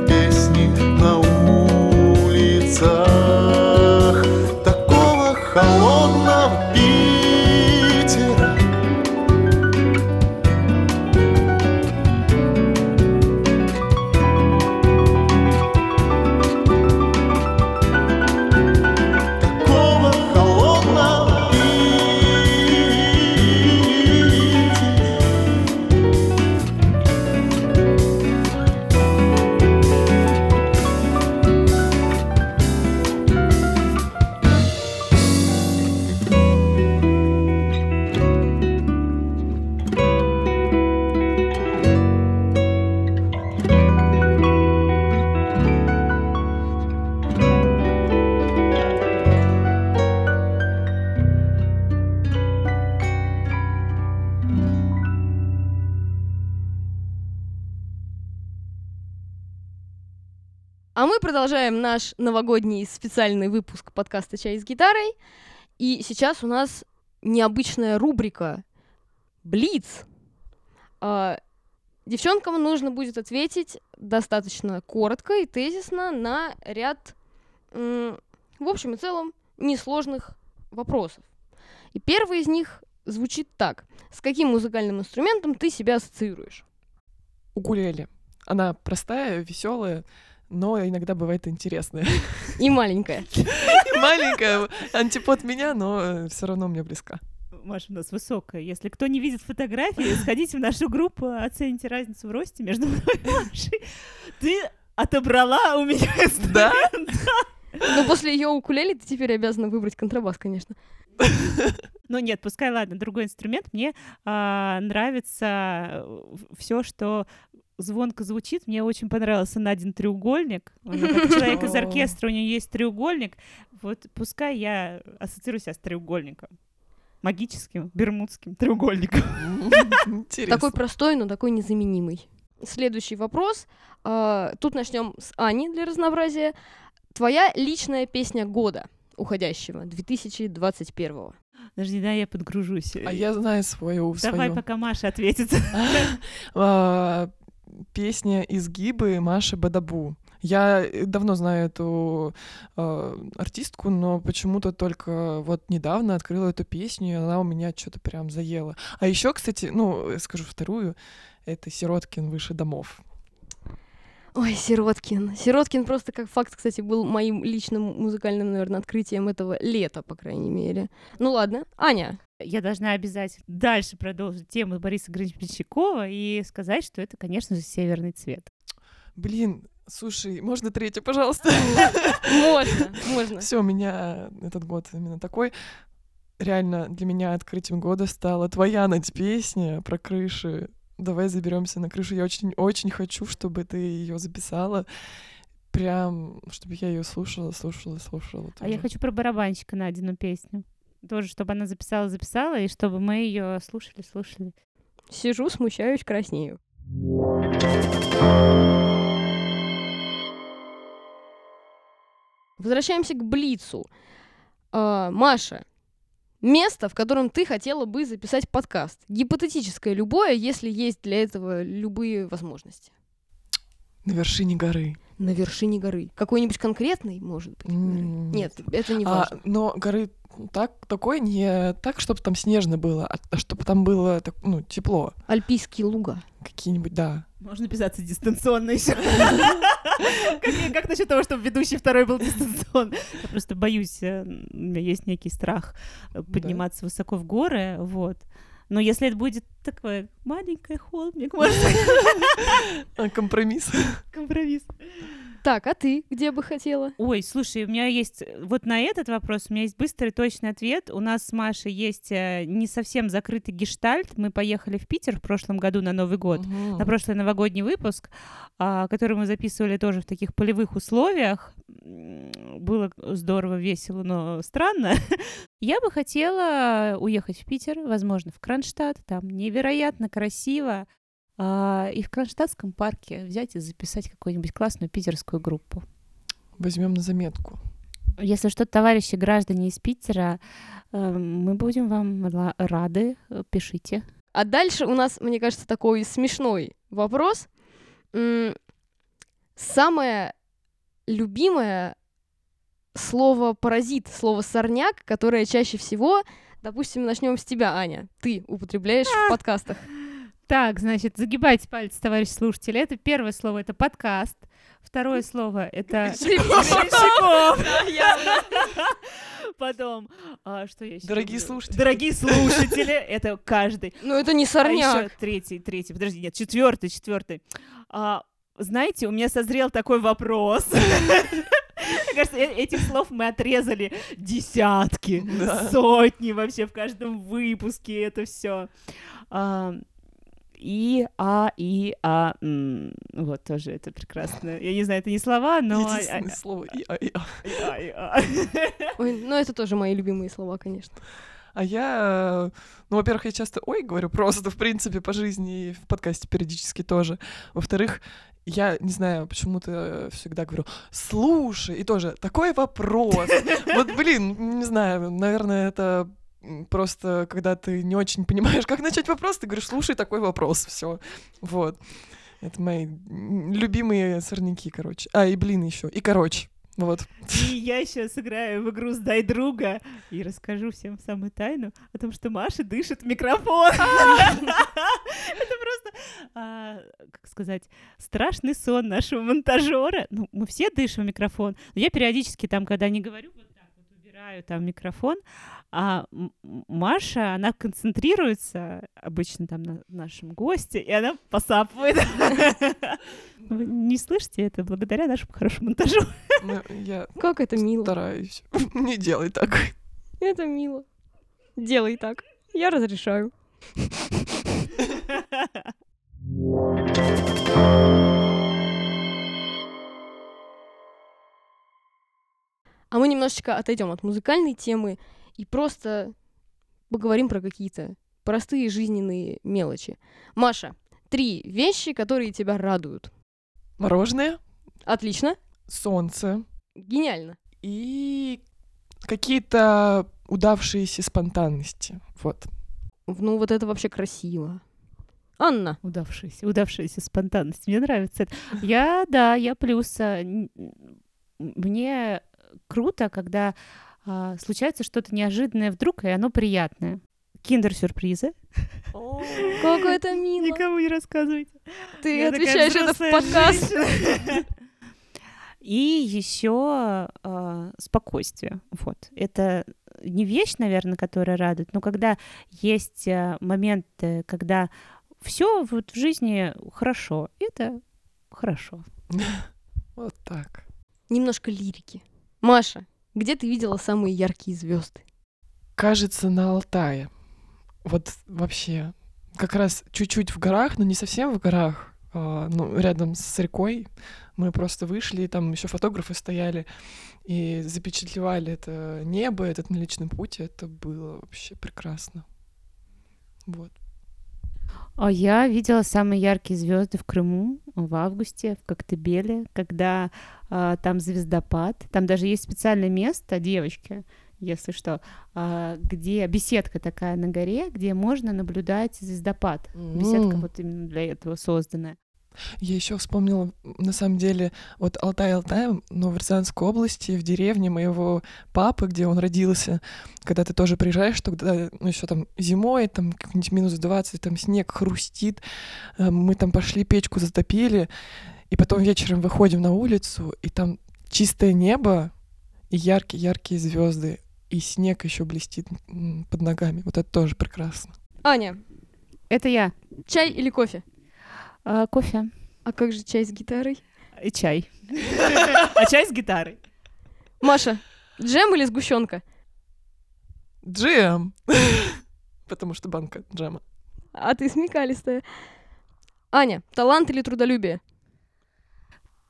наш новогодний специальный выпуск подкаста «Чай с гитарой». И сейчас у нас необычная рубрика «Блиц». А, девчонкам нужно будет ответить достаточно коротко и тезисно на ряд, в общем и целом, несложных вопросов. И первый из них звучит так. С каким музыкальным инструментом ты себя ассоциируешь? Укулеле. Она простая, веселая, но иногда бывает интересная. И маленькая. Маленькая, антипод меня, но все равно мне близка. Маша у нас высокая. Если кто не видит фотографии, сходите в нашу группу, оцените разницу в росте между мной и Машей. Ты отобрала у меня Да? Но после ее укулеле ты теперь обязана выбрать контрабас, конечно. Ну нет, пускай, ладно, другой инструмент. Мне а, нравится все, что звонко звучит. Мне очень понравился Надин треугольник. Он как человек из оркестра, у нее есть треугольник. Вот пускай я ассоциирую себя с треугольником. Магическим, бермудским треугольником. Интересно. Такой простой, но такой незаменимый. Следующий вопрос. А, Тут начнем с Ани для разнообразия. Твоя личная песня года уходящего, 2021 Подожди, да, я подгружусь. А я знаю свою. Давай, свою. пока Маша ответит. Песня «Изгибы» Маши Бадабу. Я э, давно знаю эту э, артистку, но почему-то только вот недавно открыла эту песню, и она у меня что-то прям заела. А еще, кстати, ну, э, скажу вторую, это Сироткин выше домов. Ой, Сироткин. Сироткин просто как факт, кстати, был моим личным музыкальным, наверное, открытием этого лета, по крайней мере. Ну ладно. Аня. Я должна обязательно дальше продолжить тему Бориса Гребенщикова и сказать, что это, конечно же, «Северный цвет». Блин, слушай, можно третью, пожалуйста? Можно, можно. Все, у меня этот год именно такой. Реально для меня открытием года стала твоя над песня про крыши. Давай заберемся на крышу. Я очень-очень хочу, чтобы ты ее записала. Прям, чтобы я ее слушала, слушала, слушала. А я тоже. хочу про барабанщика на одну песню. Тоже, чтобы она записала, записала, и чтобы мы ее слушали, слушали. Сижу, смущаюсь, краснею. Возвращаемся к Блицу. А, Маша, место, в котором ты хотела бы записать подкаст. Гипотетическое любое, если есть для этого любые возможности. На вершине горы. На вершине горы. Какой-нибудь конкретный, может быть? горы? М, Нет, это не А, важно. но горы так, такой не так, чтобы там снежно было, а чтобы там было так, ну, тепло. Альпийские луга. Какие-нибудь, да. Можно писаться дистанционно еще. Как насчет того, чтобы ведущий второй был дистанционно? Я просто боюсь, э, у меня есть некий страх э, подниматься высоко в горы, вот. Но если это будет такое маленькое холмик, может, А, Компромисс. компромисс. Так, а ты где бы хотела? Ой, слушай, у меня есть э, вот на этот вопрос у меня есть быстрый точный ответ. У нас с Машей есть э, не совсем закрытый гештальт. Мы поехали в Питер в прошлом году на Новый год. Мгм. на прошлый новогодний выпуск, а, который мы записывали тоже в таких полевых условиях. Было здорово, весело, но странно. Я бы хотела уехать в Питер, возможно, в Кронштадт. Там невероятно красиво. А, И в Кронштадтском парке взять и записать какую-нибудь классную питерскую группу. Возьмем на заметку. Если что, товарищи граждане из Питера, э, мы будем вам рады. Пишите. А дальше у нас, мне кажется, такой смешной вопрос. М, Самое любимое слово паразит, слово сорняк, которое чаще всего, допустим, начнем с тебя, Аня, ты употребляешь в подкастах. Так, значит, загибайте пальцы, товарищ слушатели. Это первое слово, это подкаст. Второе слово, это. Потом, а, что я еще Дорогие люблю? слушатели. Дорогие слушатели, это каждый. Ну, это не А сорняк. еще третий, третий, подожди, нет, четвертый, четвертый. А, знаете, у меня созрел такой вопрос. Мне кажется, э- этих слов мы отрезали десятки, сотни вообще в каждом выпуске это все. И, а, и, а, м, вот тоже это прекрасно. Я не знаю, это не слова, но... а- Единственное слово. И, а, и, а. и, а, и, а. Ой, ну, это тоже мои любимые слова, конечно. А я, ну, во-первых, я часто ой говорю просто, в принципе, по жизни и в подкасте периодически тоже. Во-вторых, я не знаю, почему-то всегда говорю, слушай, и тоже такой вопрос. Вот, блин, не знаю, наверное, это просто когда ты не очень понимаешь, как начать вопрос, ты говоришь, слушай, такой вопрос, все. Вот. Это мои любимые сорняки, короче. А, и блин еще. И короче. Вот. И я еще сыграю в игру «Сдай друга» и расскажу всем самую тайну о том, что Маша дышит в микрофон. Это просто, а, как сказать, страшный сон нашего монтажера. Ну, мы все дышим в микрофон. Я периодически там, когда не говорю, убираю там микрофон, а Маша, она концентрируется обычно там на нашем госте, и она посапывает. Вы не слышите это благодаря нашему хорошему монтажу. Ну, Я Как это мило. стараюсь. Не делай так. Это мило. Делай так. Я разрешаю. А мы немножечко отойдем от музыкальной темы и просто поговорим про какие-то простые жизненные мелочи. Маша, три вещи, которые тебя радуют. Мороженое, Отлично. солнце Гениально. и какие-то удавшиеся спонтанности. Вот. Ну, вот это вообще красиво. Анна. Удавшаяся, удавшаяся спонтанность. Мне нравится это. Я, да, я плюс. а, Мне круто, когда а, случается что-то неожиданное вдруг, и оно приятное. Киндер-сюрпризы. Как это мило. Никому не рассказывайте. Ты Я отвечаешь это в подкаст. И еще спокойствие. Вот. Это не вещь, наверное, которая радует, но когда есть а, моменты, когда все вот в жизни хорошо, это хорошо. Вот так. Немножко лирики. Маша, где ты видела самые яркие звезды? Кажется, на Алтае. Вот вообще. Как раз чуть-чуть в горах, но не совсем в горах. а, ну, рядом с рекой. Мы просто вышли, и там еще фотографы стояли и запечатлевали это небо, этот Млечный путь. Это было вообще прекрасно. Вот. А я видела самые яркие звезды в Крыму в августе, в Коктебеле, когда а, там звездопад. Там даже есть специальное место, девочки, если что, а, где беседка такая на горе, где можно наблюдать звездопад. Беседка М. вот именно для этого созданная. Я еще вспомнила, на самом деле, вот Алтай-Алтай, но в Рязанской области, в деревне моего папы, где он родился, когда ты тоже приезжаешь, тогда, ну, еще там зимой, там какой-нибудь минус 20, там снег хрустит, э, мы там пошли, печку затопили, и потом вечером выходим на улицу, и там чистое небо, и яркие-яркие звезды, и снег еще блестит под ногами. Вот это тоже прекрасно. Аня, Это я. чай или кофе? А, кофе А как же чай с гитарой? и чай. А чай с гитарой. Маша, джем или сгущенка? Джем! Потому что банка джема. А ты смекалистая. Аня, талант или трудолюбие?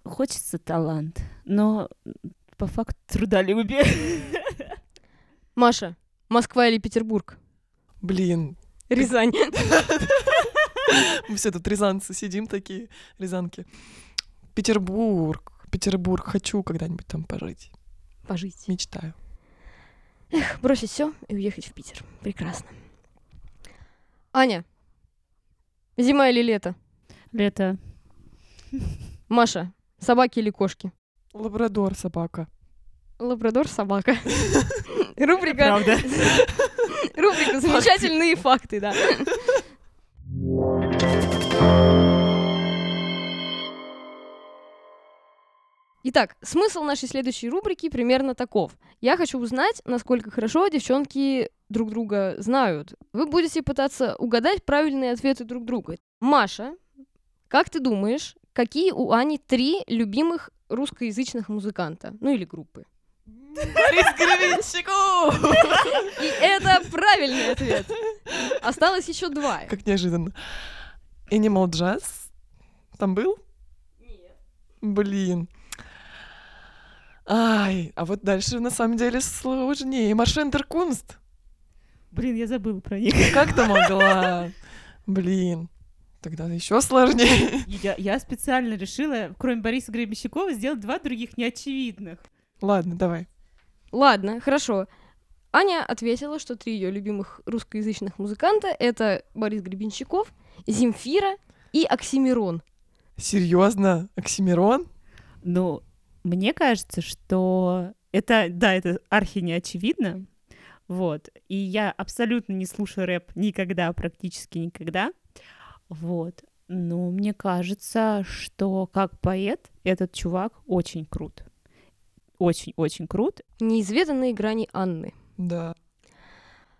Хочется талант, но по факту трудолюбие. Маша, Москва или Петербург? Блин, Рязань. Мы все тут рязанцы сидим такие, рязанки. Петербург, Петербург, хочу когда-нибудь там пожить. Пожить. Мечтаю. Бросить все и уехать в Питер. Прекрасно. Аня, зима или лето? Лето. Маша, собаки или кошки? Лабрадор, собака. Лабрадор собака. Рубрика. Правда. Рубрика замечательные факты, да. Итак, смысл нашей следующей рубрики примерно таков. Я хочу узнать, насколько хорошо девчонки друг друга знают. Вы будете пытаться угадать правильные ответы друг друга. Маша, как ты думаешь, какие у Ани три любимых русскоязычных музыканта? Ну или группы? Борис Гребенщиков! И это правильный ответ. Осталось еще два. Как неожиданно. Animal Jazz? Там был? Нет. Блин. Ай, а вот дальше на самом деле сложнее. Маршентер Кунст. Блин, я забыла про них. Как ты могла? Блин. Тогда еще сложнее. Я, я специально решила, кроме Бориса Гребенщикова, сделать два других неочевидных. Ладно, давай. Ладно, хорошо. Аня ответила, что три ее любимых русскоязычных музыканта — это Борис Гребенщиков, Земфира и Оксимирон. Серьезно? Оксимирон? Ну, мне кажется, что это, да, это архи неочевидно. Вот. И я абсолютно не слушаю рэп никогда, практически никогда. Вот. Но мне кажется, что как поэт этот чувак очень крут. Очень-очень крут. Неизведанные грани Анны. Да.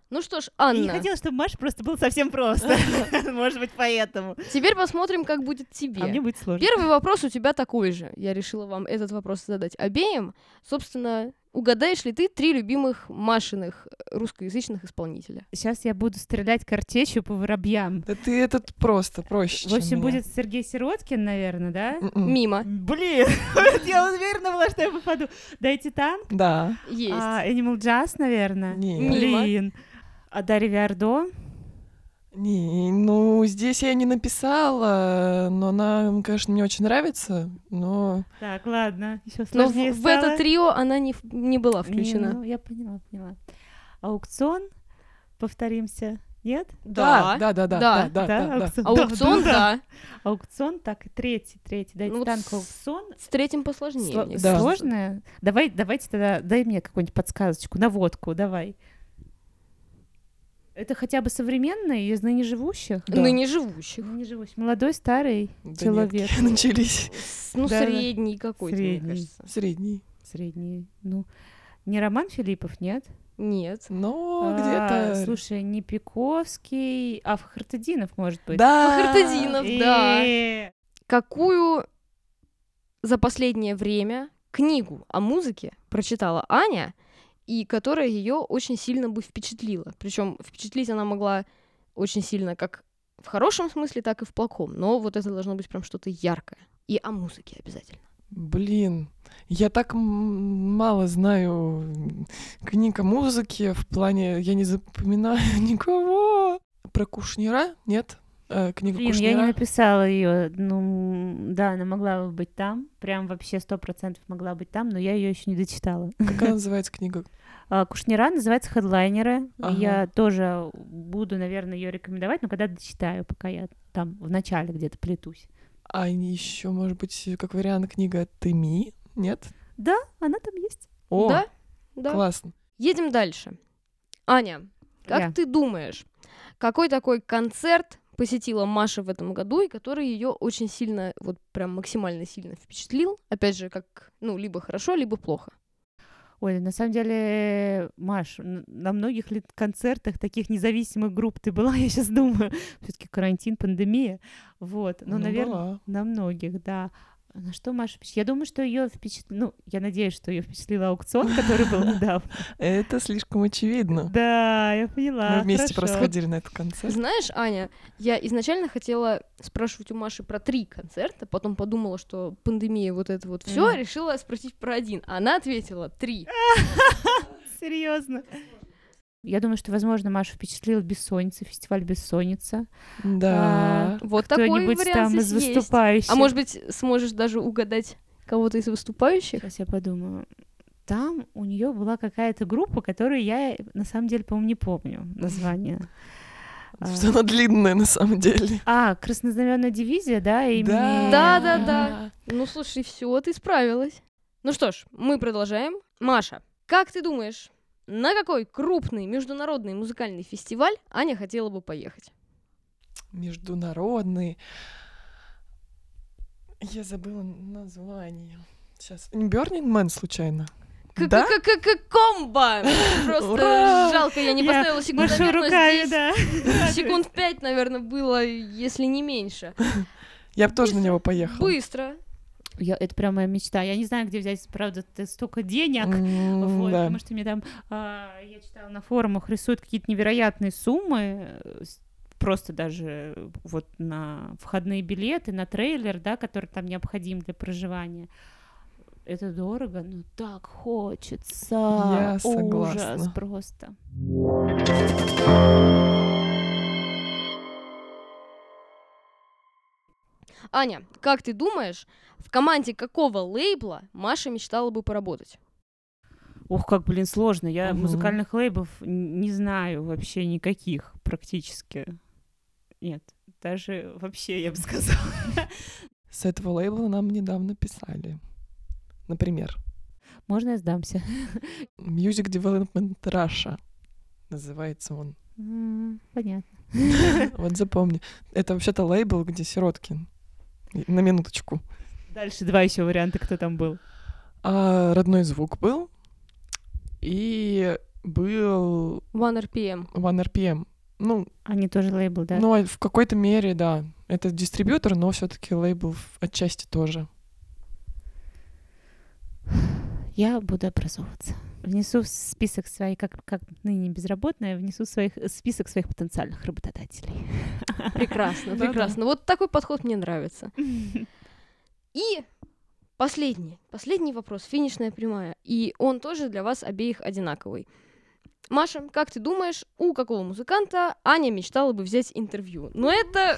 Ну что ж, Я не Анна, хотела, чтобы Маша просто было совсем просто. Может быть, поэтому. теперь посмотрим, как будет тебе. А мне будет сложно. Первый вопрос у тебя такой же. Я решила вам этот вопрос задать обеим. Собственно, угадаешь ли ты три любимых Машиных русскоязычных исполнителя? Сейчас я буду стрелять картечью по воробьям. Да ты этот просто проще, В общем, будет Сергей Сироткин, наверное, да? М-м. Мимо. Блин, я уверена была, что я попаду. Дайте танк. Да. Есть. А, Animal Jazz, наверное. Нет. Блин. А Дарья Виардо? Не, ну, здесь я не написала, но она, конечно, мне очень нравится, но... Так, ладно, еще Но в, сложнее в это трио она не, не была Не, включена. ну, я поняла, поняла. Аукцион, повторимся, нет? Да. да, да, да, Да. да, да, да, да. аукцион. Аукцион, да. Аукцион, так, и третий, третий. Дайте Ну вот танк аукцион. С третьим посложнее. Сло- Да. Сложное? Давай, давайте тогда, дай мне какую-нибудь подсказочку, наводку, давай. Это хотя бы современный из ныне живущих? Да. Ныне живущих. Ныне живущий. Молодой, старый Да нет, человек. начались С- Ну, Да, да. средний какой-то, мне Средний. кажется. средний. Средний. Ну, не Роман Филиппов, нет? Нет. Но А, где-то... Слушай, не Пиковский, а Фахартадинов, может быть. Да! Фахрутдинов, да. Какую за последнее время книгу о музыке прочитала Аня, и которая ее очень сильно бы впечатлила. Причем впечатлить она могла очень сильно как в хорошем смысле, так и в плохом. Но вот это должно быть прям что-то яркое. И о музыке обязательно. Блин, я так мало знаю книг о музыке в плане, я не запоминаю никого. Про Кушнера? Нет? Э, книга Блин, я Кушнера? не написала ее. Ну, да, она могла бы быть там. Прям вообще сто процентов могла быть там, но я ее еще не дочитала. Как она называется книга? А, Кушнера называется «Хедлайнеры». Ага. Я тоже буду, наверное, ее рекомендовать, но когда дочитаю, пока я там в начале где-то плетусь. А еще, может быть, как вариант книга «Ты ми»? Нет? Да, она там есть. О, Да? Да. классно. Едем дальше. Аня, как Я. ты думаешь, какой такой концерт посетила Маша в этом году, и который ее очень сильно, вот прям максимально сильно впечатлил? Опять же, как, ну, либо хорошо, либо плохо. Ой, на самом деле, Маш, на многих ли концертах таких независимых групп ты была, я сейчас думаю. Все-таки карантин, пандемия. Вот. Ну, Ну, наверное, была. на многих, да. На что Маша впечатлила? Я думаю, что ее впечатлил... Ну, я надеюсь, что ее впечатлил аукцион, который был недавно. Это слишком очевидно. Да, я поняла. Мы вместе просто ходили на этот концерт. Знаешь, Аня, я изначально хотела спрашивать у Маши про три концерта, потом подумала, что пандемия вот это вот все, решила спросить про один. А Она ответила три. Серьезно. Я думаю, что, возможно, Машу впечатлил Бессонница, фестиваль Бессонница. Да. Вот такой Кто-нибудь вариант там из здесь есть. выступающих. А может быть, сможешь даже угадать кого-то из выступающих? Сейчас я подумаю. Там у нее была какая-то группа, которую я на самом деле, по-моему, не помню название. А. Что она длинная на самом деле. А, краснознаменная дивизия, да, имени... Да, да, да. Ну, слушай, все, ты справилась. Ну что ж, мы продолжаем. Маша, как ты думаешь, на какой крупный международный музыкальный фестиваль Аня хотела бы поехать? Международный. Я забыла название. Сейчас. Burning Man случайно? Да? Как комбо! Просто Ура! жалко, я не Я поставила секунд, Машу наверное, руками, здесь да. секунд пять, наверное, было, если не меньше. Я бы тоже на него поехала. Быстро. Я, это прям моя мечта. Я не знаю, где взять, правда, столько денег. М, Вот, да. Потому что мне там, а, я читала на форумах, рисуют какие-то невероятные суммы, э, просто даже э, вот на входные билеты, на трейлер, да, который там необходим для проживания. Это дорого, но так хочется. Я Ужас согласна. просто. Аня, как ты думаешь, в команде какого лейбла Маша мечтала бы поработать? Ух, как, блин, сложно. Я Мгм. музыкальных лейбов не знаю вообще никаких практически. Нет, даже вообще, я бы сказала. С этого лейбла нам недавно писали. Например, Можно я сдамся? Music Development Russia называется он. Понятно. Вот запомни. Это вообще-то лейбл, где Сироткин. На минуточку. Дальше два еще варианта, кто там был. А родной звук был. И был One RPM. One RPM. Ну, Они тоже лейбл, да? ну, а в какой-то мере, да. Это дистрибьютор, но все-таки лейбл в- отчасти тоже. Я буду образовываться. Внесу в список своих, как, как ныне безработная, внесу своих, список своих потенциальных работодателей. Прекрасно, прекрасно. Вот такой подход мне нравится. И последний, последний вопрос, финишная прямая. И он тоже для вас обеих одинаковый. Маша, как ты думаешь, у какого музыканта Аня мечтала бы взять интервью? Ну это...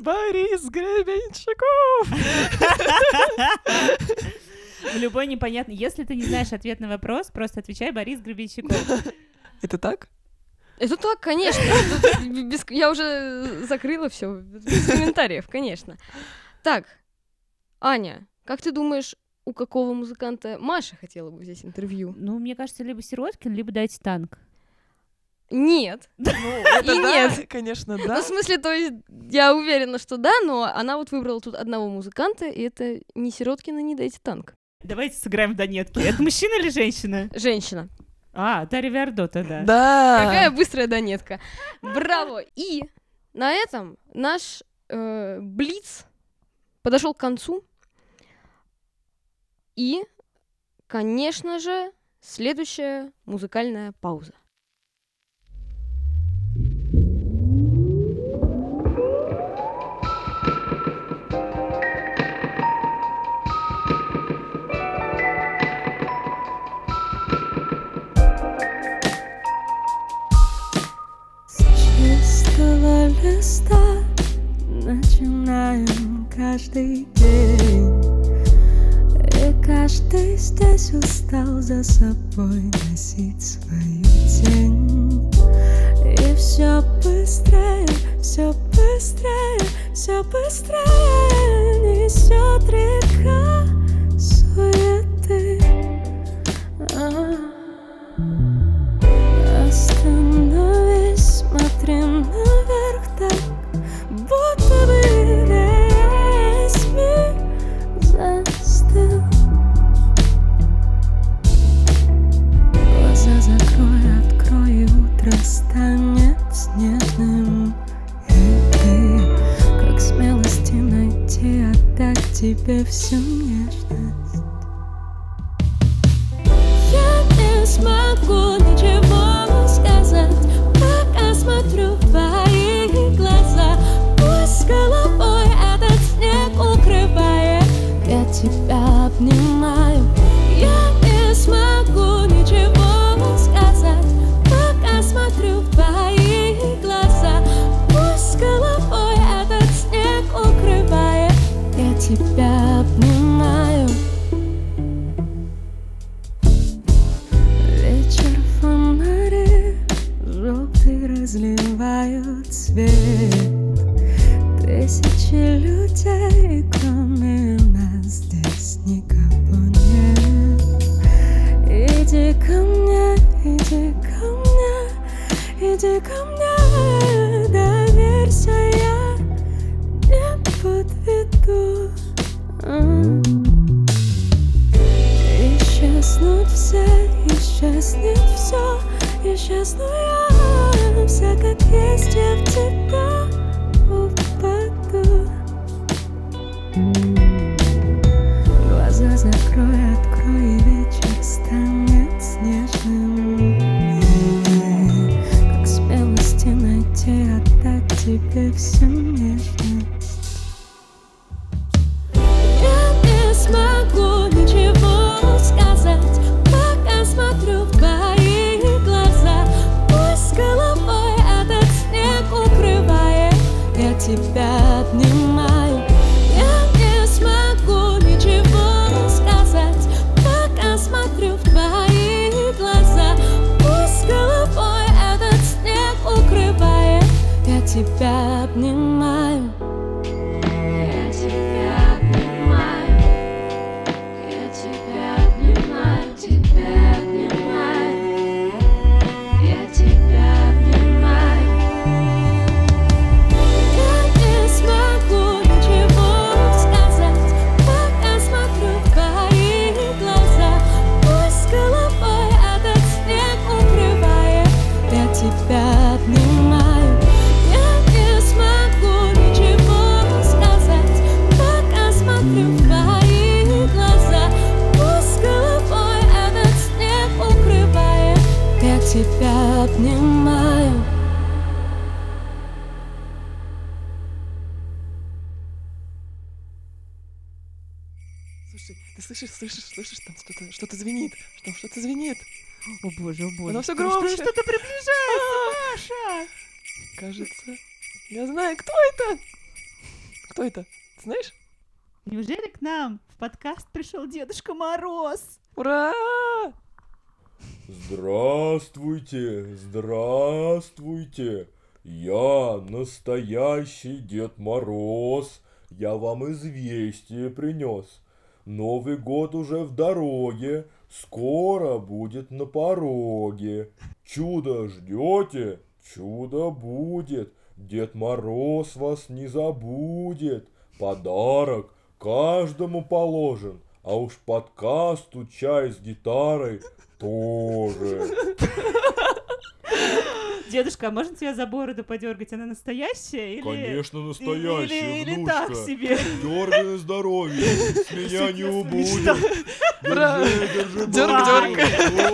Борис Гребенщиков! В любой непонятный. Если ты не знаешь ответ на вопрос, просто отвечай Борис Гребенщиков. Это так? Это так, конечно. Без- Я уже закрыла все. Без комментариев, конечно. Так, Аня, как ты думаешь, у какого музыканта Маша хотела бы взять интервью? Ну, мне кажется, либо Сироткин, либо дайте танк. Нет. Ну, это И да, нет. конечно, Ну, да. в смысле, то есть, я уверена, что да, но она вот выбрала тут одного музыканта, и это не Сироткина, не Дайте Танк. Давайте сыграем в Донетке. Это мужчина или женщина? Женщина. А, Дарья Виардо тогда. Да. Какая быстрая донетка. Браво! И на этом наш э, Блиц подошел к концу. И, конечно же, следующая музыкальная пауза. Листа начинаем каждый день. И каждый здесь устал за собой носить свою тень. И все быстрее, все быстрее, все быстрее Несет река суеты. А. Остановись, тебе всю разливают свет. Тысячи людей, кроме нас здесь никого нет. Иди ко мне, иди ко мне, иди ко мне Слушай, ты слышишь, слышишь, слышишь, там что-то что звенит, там что-то звенит. О боже, о боже. Оно Что- громче. Что-то приближается, Маша! Кажется, я знаю, кто это? Кто это? Ты знаешь? Неужели к нам в подкаст пришел Дедушка Мороз? Ура! Здравствуйте, здравствуйте. Я настоящий Дед Мороз. Я вам известие принес. Новый год уже в дороге, скоро будет на пороге. Чудо ждете? Чудо будет. Дед Мороз вас не забудет. Подарок каждому положен. А уж подкасту чай с гитарой тоже. Дедушка, а можно тебя за бороду подергать? Она настоящая или... Конечно, или- настоящая или, или внучка. так себе? Дергай на здоровье, с меня не убудет. Держи, держи,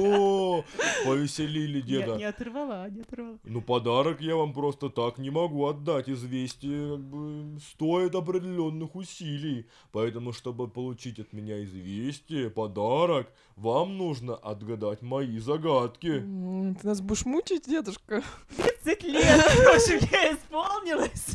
о, Повеселили деда. не оторвала, не оторвала. Ну, подарок я вам просто так не могу отдать. Известие как бы стоит определенных усилий. Поэтому, чтобы получить от меня известие, подарок, вам нужно отгадать мои загадки. М, Ты нас будешь мучить, дедушка? 30 лет, короче, мне исполнилось.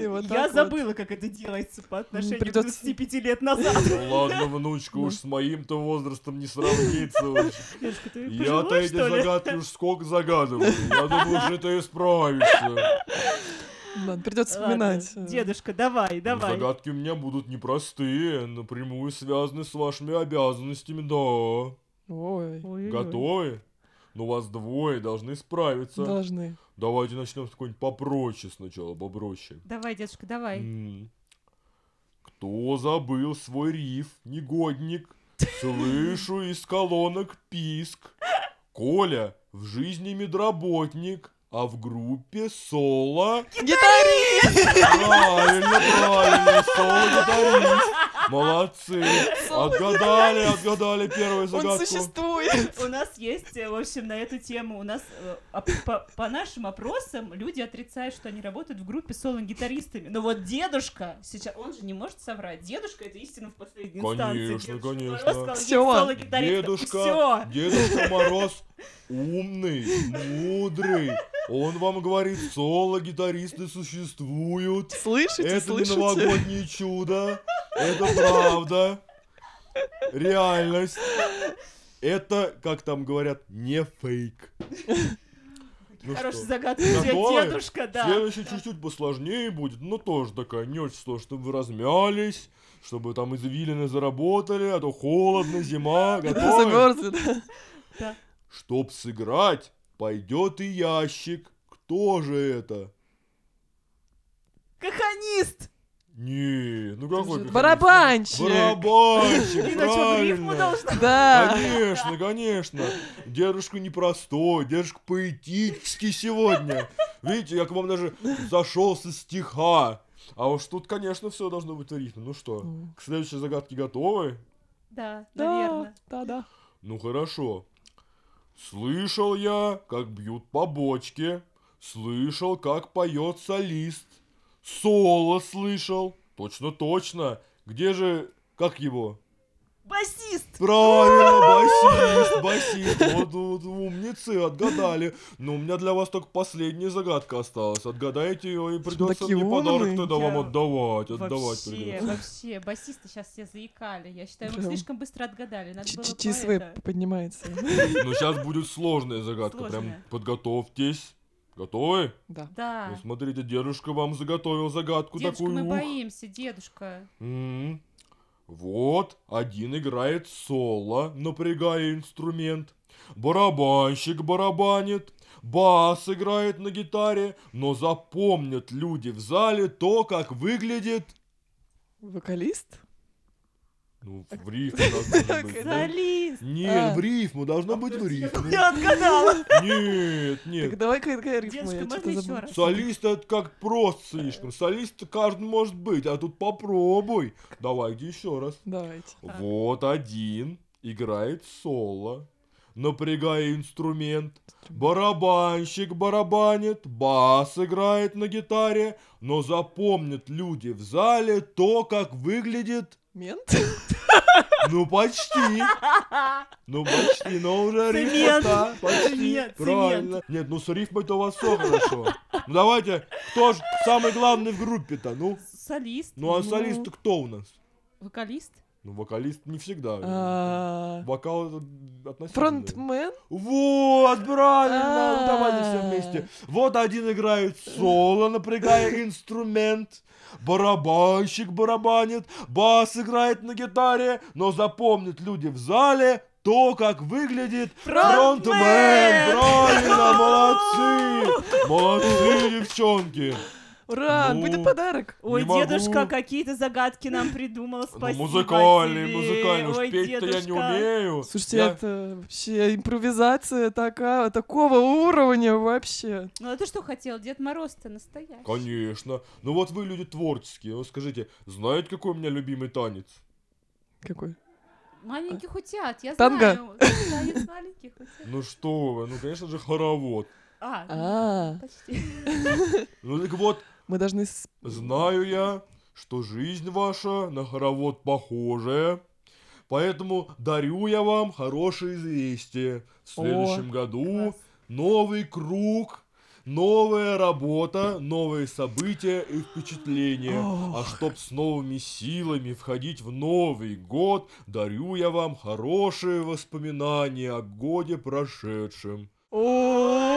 И вот Я так вот. забыла, как это делается по отношению придётся- к 25 лет назад. Ну ладно, внучка, уж с моим-то возрастом не сравнится. уж. Дедушка, ты Я-то эти что ли? загадки уж сколько загадываю. Я думаю, что ты справишься. Ладно, придется Ладно, вспоминать. Дедушка, давай, Ну, давай. Загадки у меня будут непростые, напрямую связаны с вашими обязанностями, да. Ой, Ой-ой-ой. Готовы? Ну, вас двое должны справиться. должны. Давайте начнем с какой-нибудь попроще сначала, попроще. Давай, дедушка, давай. Кто забыл свой риф, негодник? Слышу из колонок писк. Коля в жизни медработник, а в группе соло... Гитарист! Правильно, правильно, соло-гитарист. Молодцы. Отгадали, отгадали первую Он загадку. Существует! У нас есть, э, в общем, на эту тему, у нас э, по, нашим опросам люди отрицают, что они работают в группе с соло-гитаристами. Но вот дедушка, сейчас, он же не может соврать. Дедушка — это истина в последней инстанции. Конечно, конечно. Соло-гитаристы. Дедушка. Дедушка Мороз умный, мудрый. Он вам говорит, соло-гитаристы существуют. Слышите, Это не слышите? новогоднее чудо. Это правда. Реальность. Это, как там говорят, не фейк. Ну Хорошая что, загадка дедушка, да. Следующая чуть-чуть посложнее будет, но тоже такая не очень сложная, чтобы вы размялись, чтобы там извилины заработали, а то холодно, зима, готовы? Замерзли, да? Чтоб сыграть, пойдет и ящик. Кто же это? Каханист! Не, ну какой? какой- Барабанщик! Барабанщик, правильно. Да! Конечно, конечно. Дедушка непростой, дедушка поэтический сегодня. Видите, я к вам даже зашел со стиха. А уж тут, конечно, все должно быть в рифме. Ну что, к следующей загадке готовы? Да, Да, наверное. да, да. Ну хорошо. Слышал я, как бьют по бочке. Слышал, как поет солист. Соло слышал. Точно, точно. Где же, как его? Басист! Правильно, басист, басист. Вот, вот умницы, отгадали. Но у меня для вас только последняя загадка осталась. Отгадайте ее, и придется мне подарок тогда Я вам отдавать. Отдавать Вообще, придется. вообще, басисты сейчас все заикали. Я считаю, мы слишком быстро отгадали. Надо было ЧСВ поднимается. Но сейчас будет сложная загадка. Прям подготовьтесь. Готовы? Да. Да. Ну, смотрите, дедушка вам заготовил загадку Дедушка, такую. мы Ух. боимся, дедушка. М. Вот, один играет соло, напрягая инструмент. Барабанщик барабанит, бас играет на гитаре, но запомнят люди в зале то, как выглядит... Вокалист? Ну, в рифму должно быть. да? Солист. Нет, А. в рифму, должно быть в рифму. Я отгадала. Нет, нет. Так давай какая рифма, я можно что-то еще забыла. раз? Солист это как просто слишком. Солист каждый может быть, а тут попробуй. Давайте еще раз. Давайте. Вот один играет соло, напрягая инструмент. Барабанщик барабанит, бас играет на гитаре, но запомнят люди в зале то, как выглядит... Мент? Ну, почти. Ну, почти, но уже рифма-то. Почти. Цемент, Правильно. Нет, ну с рифмой-то у вас все хорошо. Ну, давайте, кто же самый главный в группе-то? Ну, Солист. ну а солист кто у нас? Вокалист. Ну, вокалист не всегда. А, Вокал это относительно. Фронтмен? Вот, правильно, ну, давайте все А. вместе. Вот один играет соло, напрягая инструмент. Барабанщик барабанит, бас играет на гитаре, но запомнят люди в зале то, как выглядит фронтмен. Правильно, молодцы, молодцы, девчонки. Ура, Ну, будет подарок. Ой, Не могу. дедушка, какие-то загадки нам придумал. Ну, Спасибо музыкальный, тебе. музыкальный, уж Ой, петь-то я не дедушка. умею. Слушайте, Я- это вообще импровизация такая, такого уровня вообще. Ну а ты что хотел? Дед Мороз-то настоящий. Конечно. Ну вот вы люди творческие. Вот скажите, знаете, какой у меня любимый танец? Какой? Маленьких утят, я Танго? знаю. Танец маленьких утят. Ну что вы, ну конечно же хоровод. А, А, почти. Ну так вот, мы должны... с- знаю я, что жизнь ваша на хоровод похожая. Поэтому дарю я вам хорошее известие. В следующем году новый круг, новая работа, новые события и впечатления. А чтоб с новыми силами входить в Новый год, дарю я вам хорошие воспоминания о годе прошедшем. О,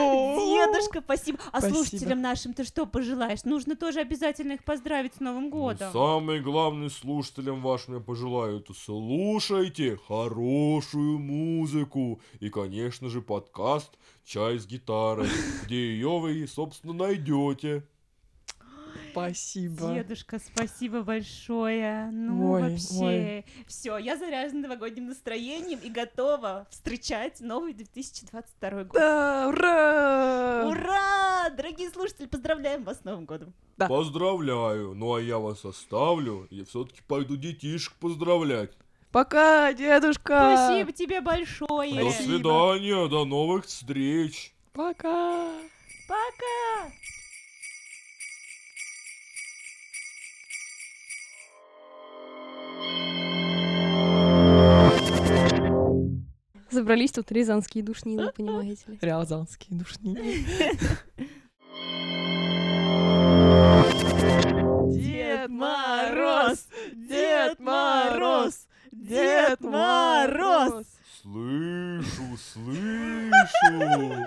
Дедушка, спасибо. А Спасибо. слушателям нашим ты что пожелаешь? Нужно тоже обязательно их поздравить с Новым Ну, годом. Самый главный слушателям вашим я пожелаю, это слушайте хорошую музыку. И, конечно же, подкаст «Чай с гитарой», где ее вы, собственно, найдете. Спасибо. Дедушка, спасибо большое. Ну, Ой, вообще. Все, я заряжена новогодним настроением и готова встречать новый 2022 год. Да, ура! Ура! Дорогие слушатели, поздравляем вас с Новым годом. Да. Поздравляю. Ну, а я вас оставлю. Я все-таки пойду детишек поздравлять. Пока, дедушка! Спасибо тебе большое. До свидания, до новых встреч. Пока! Пока. Забрались тут рязанские душнилы, понимаете ли. Рязанские душники. Дед Мороз! Дед Мороз! Дед Мороз! Слышу, слышу.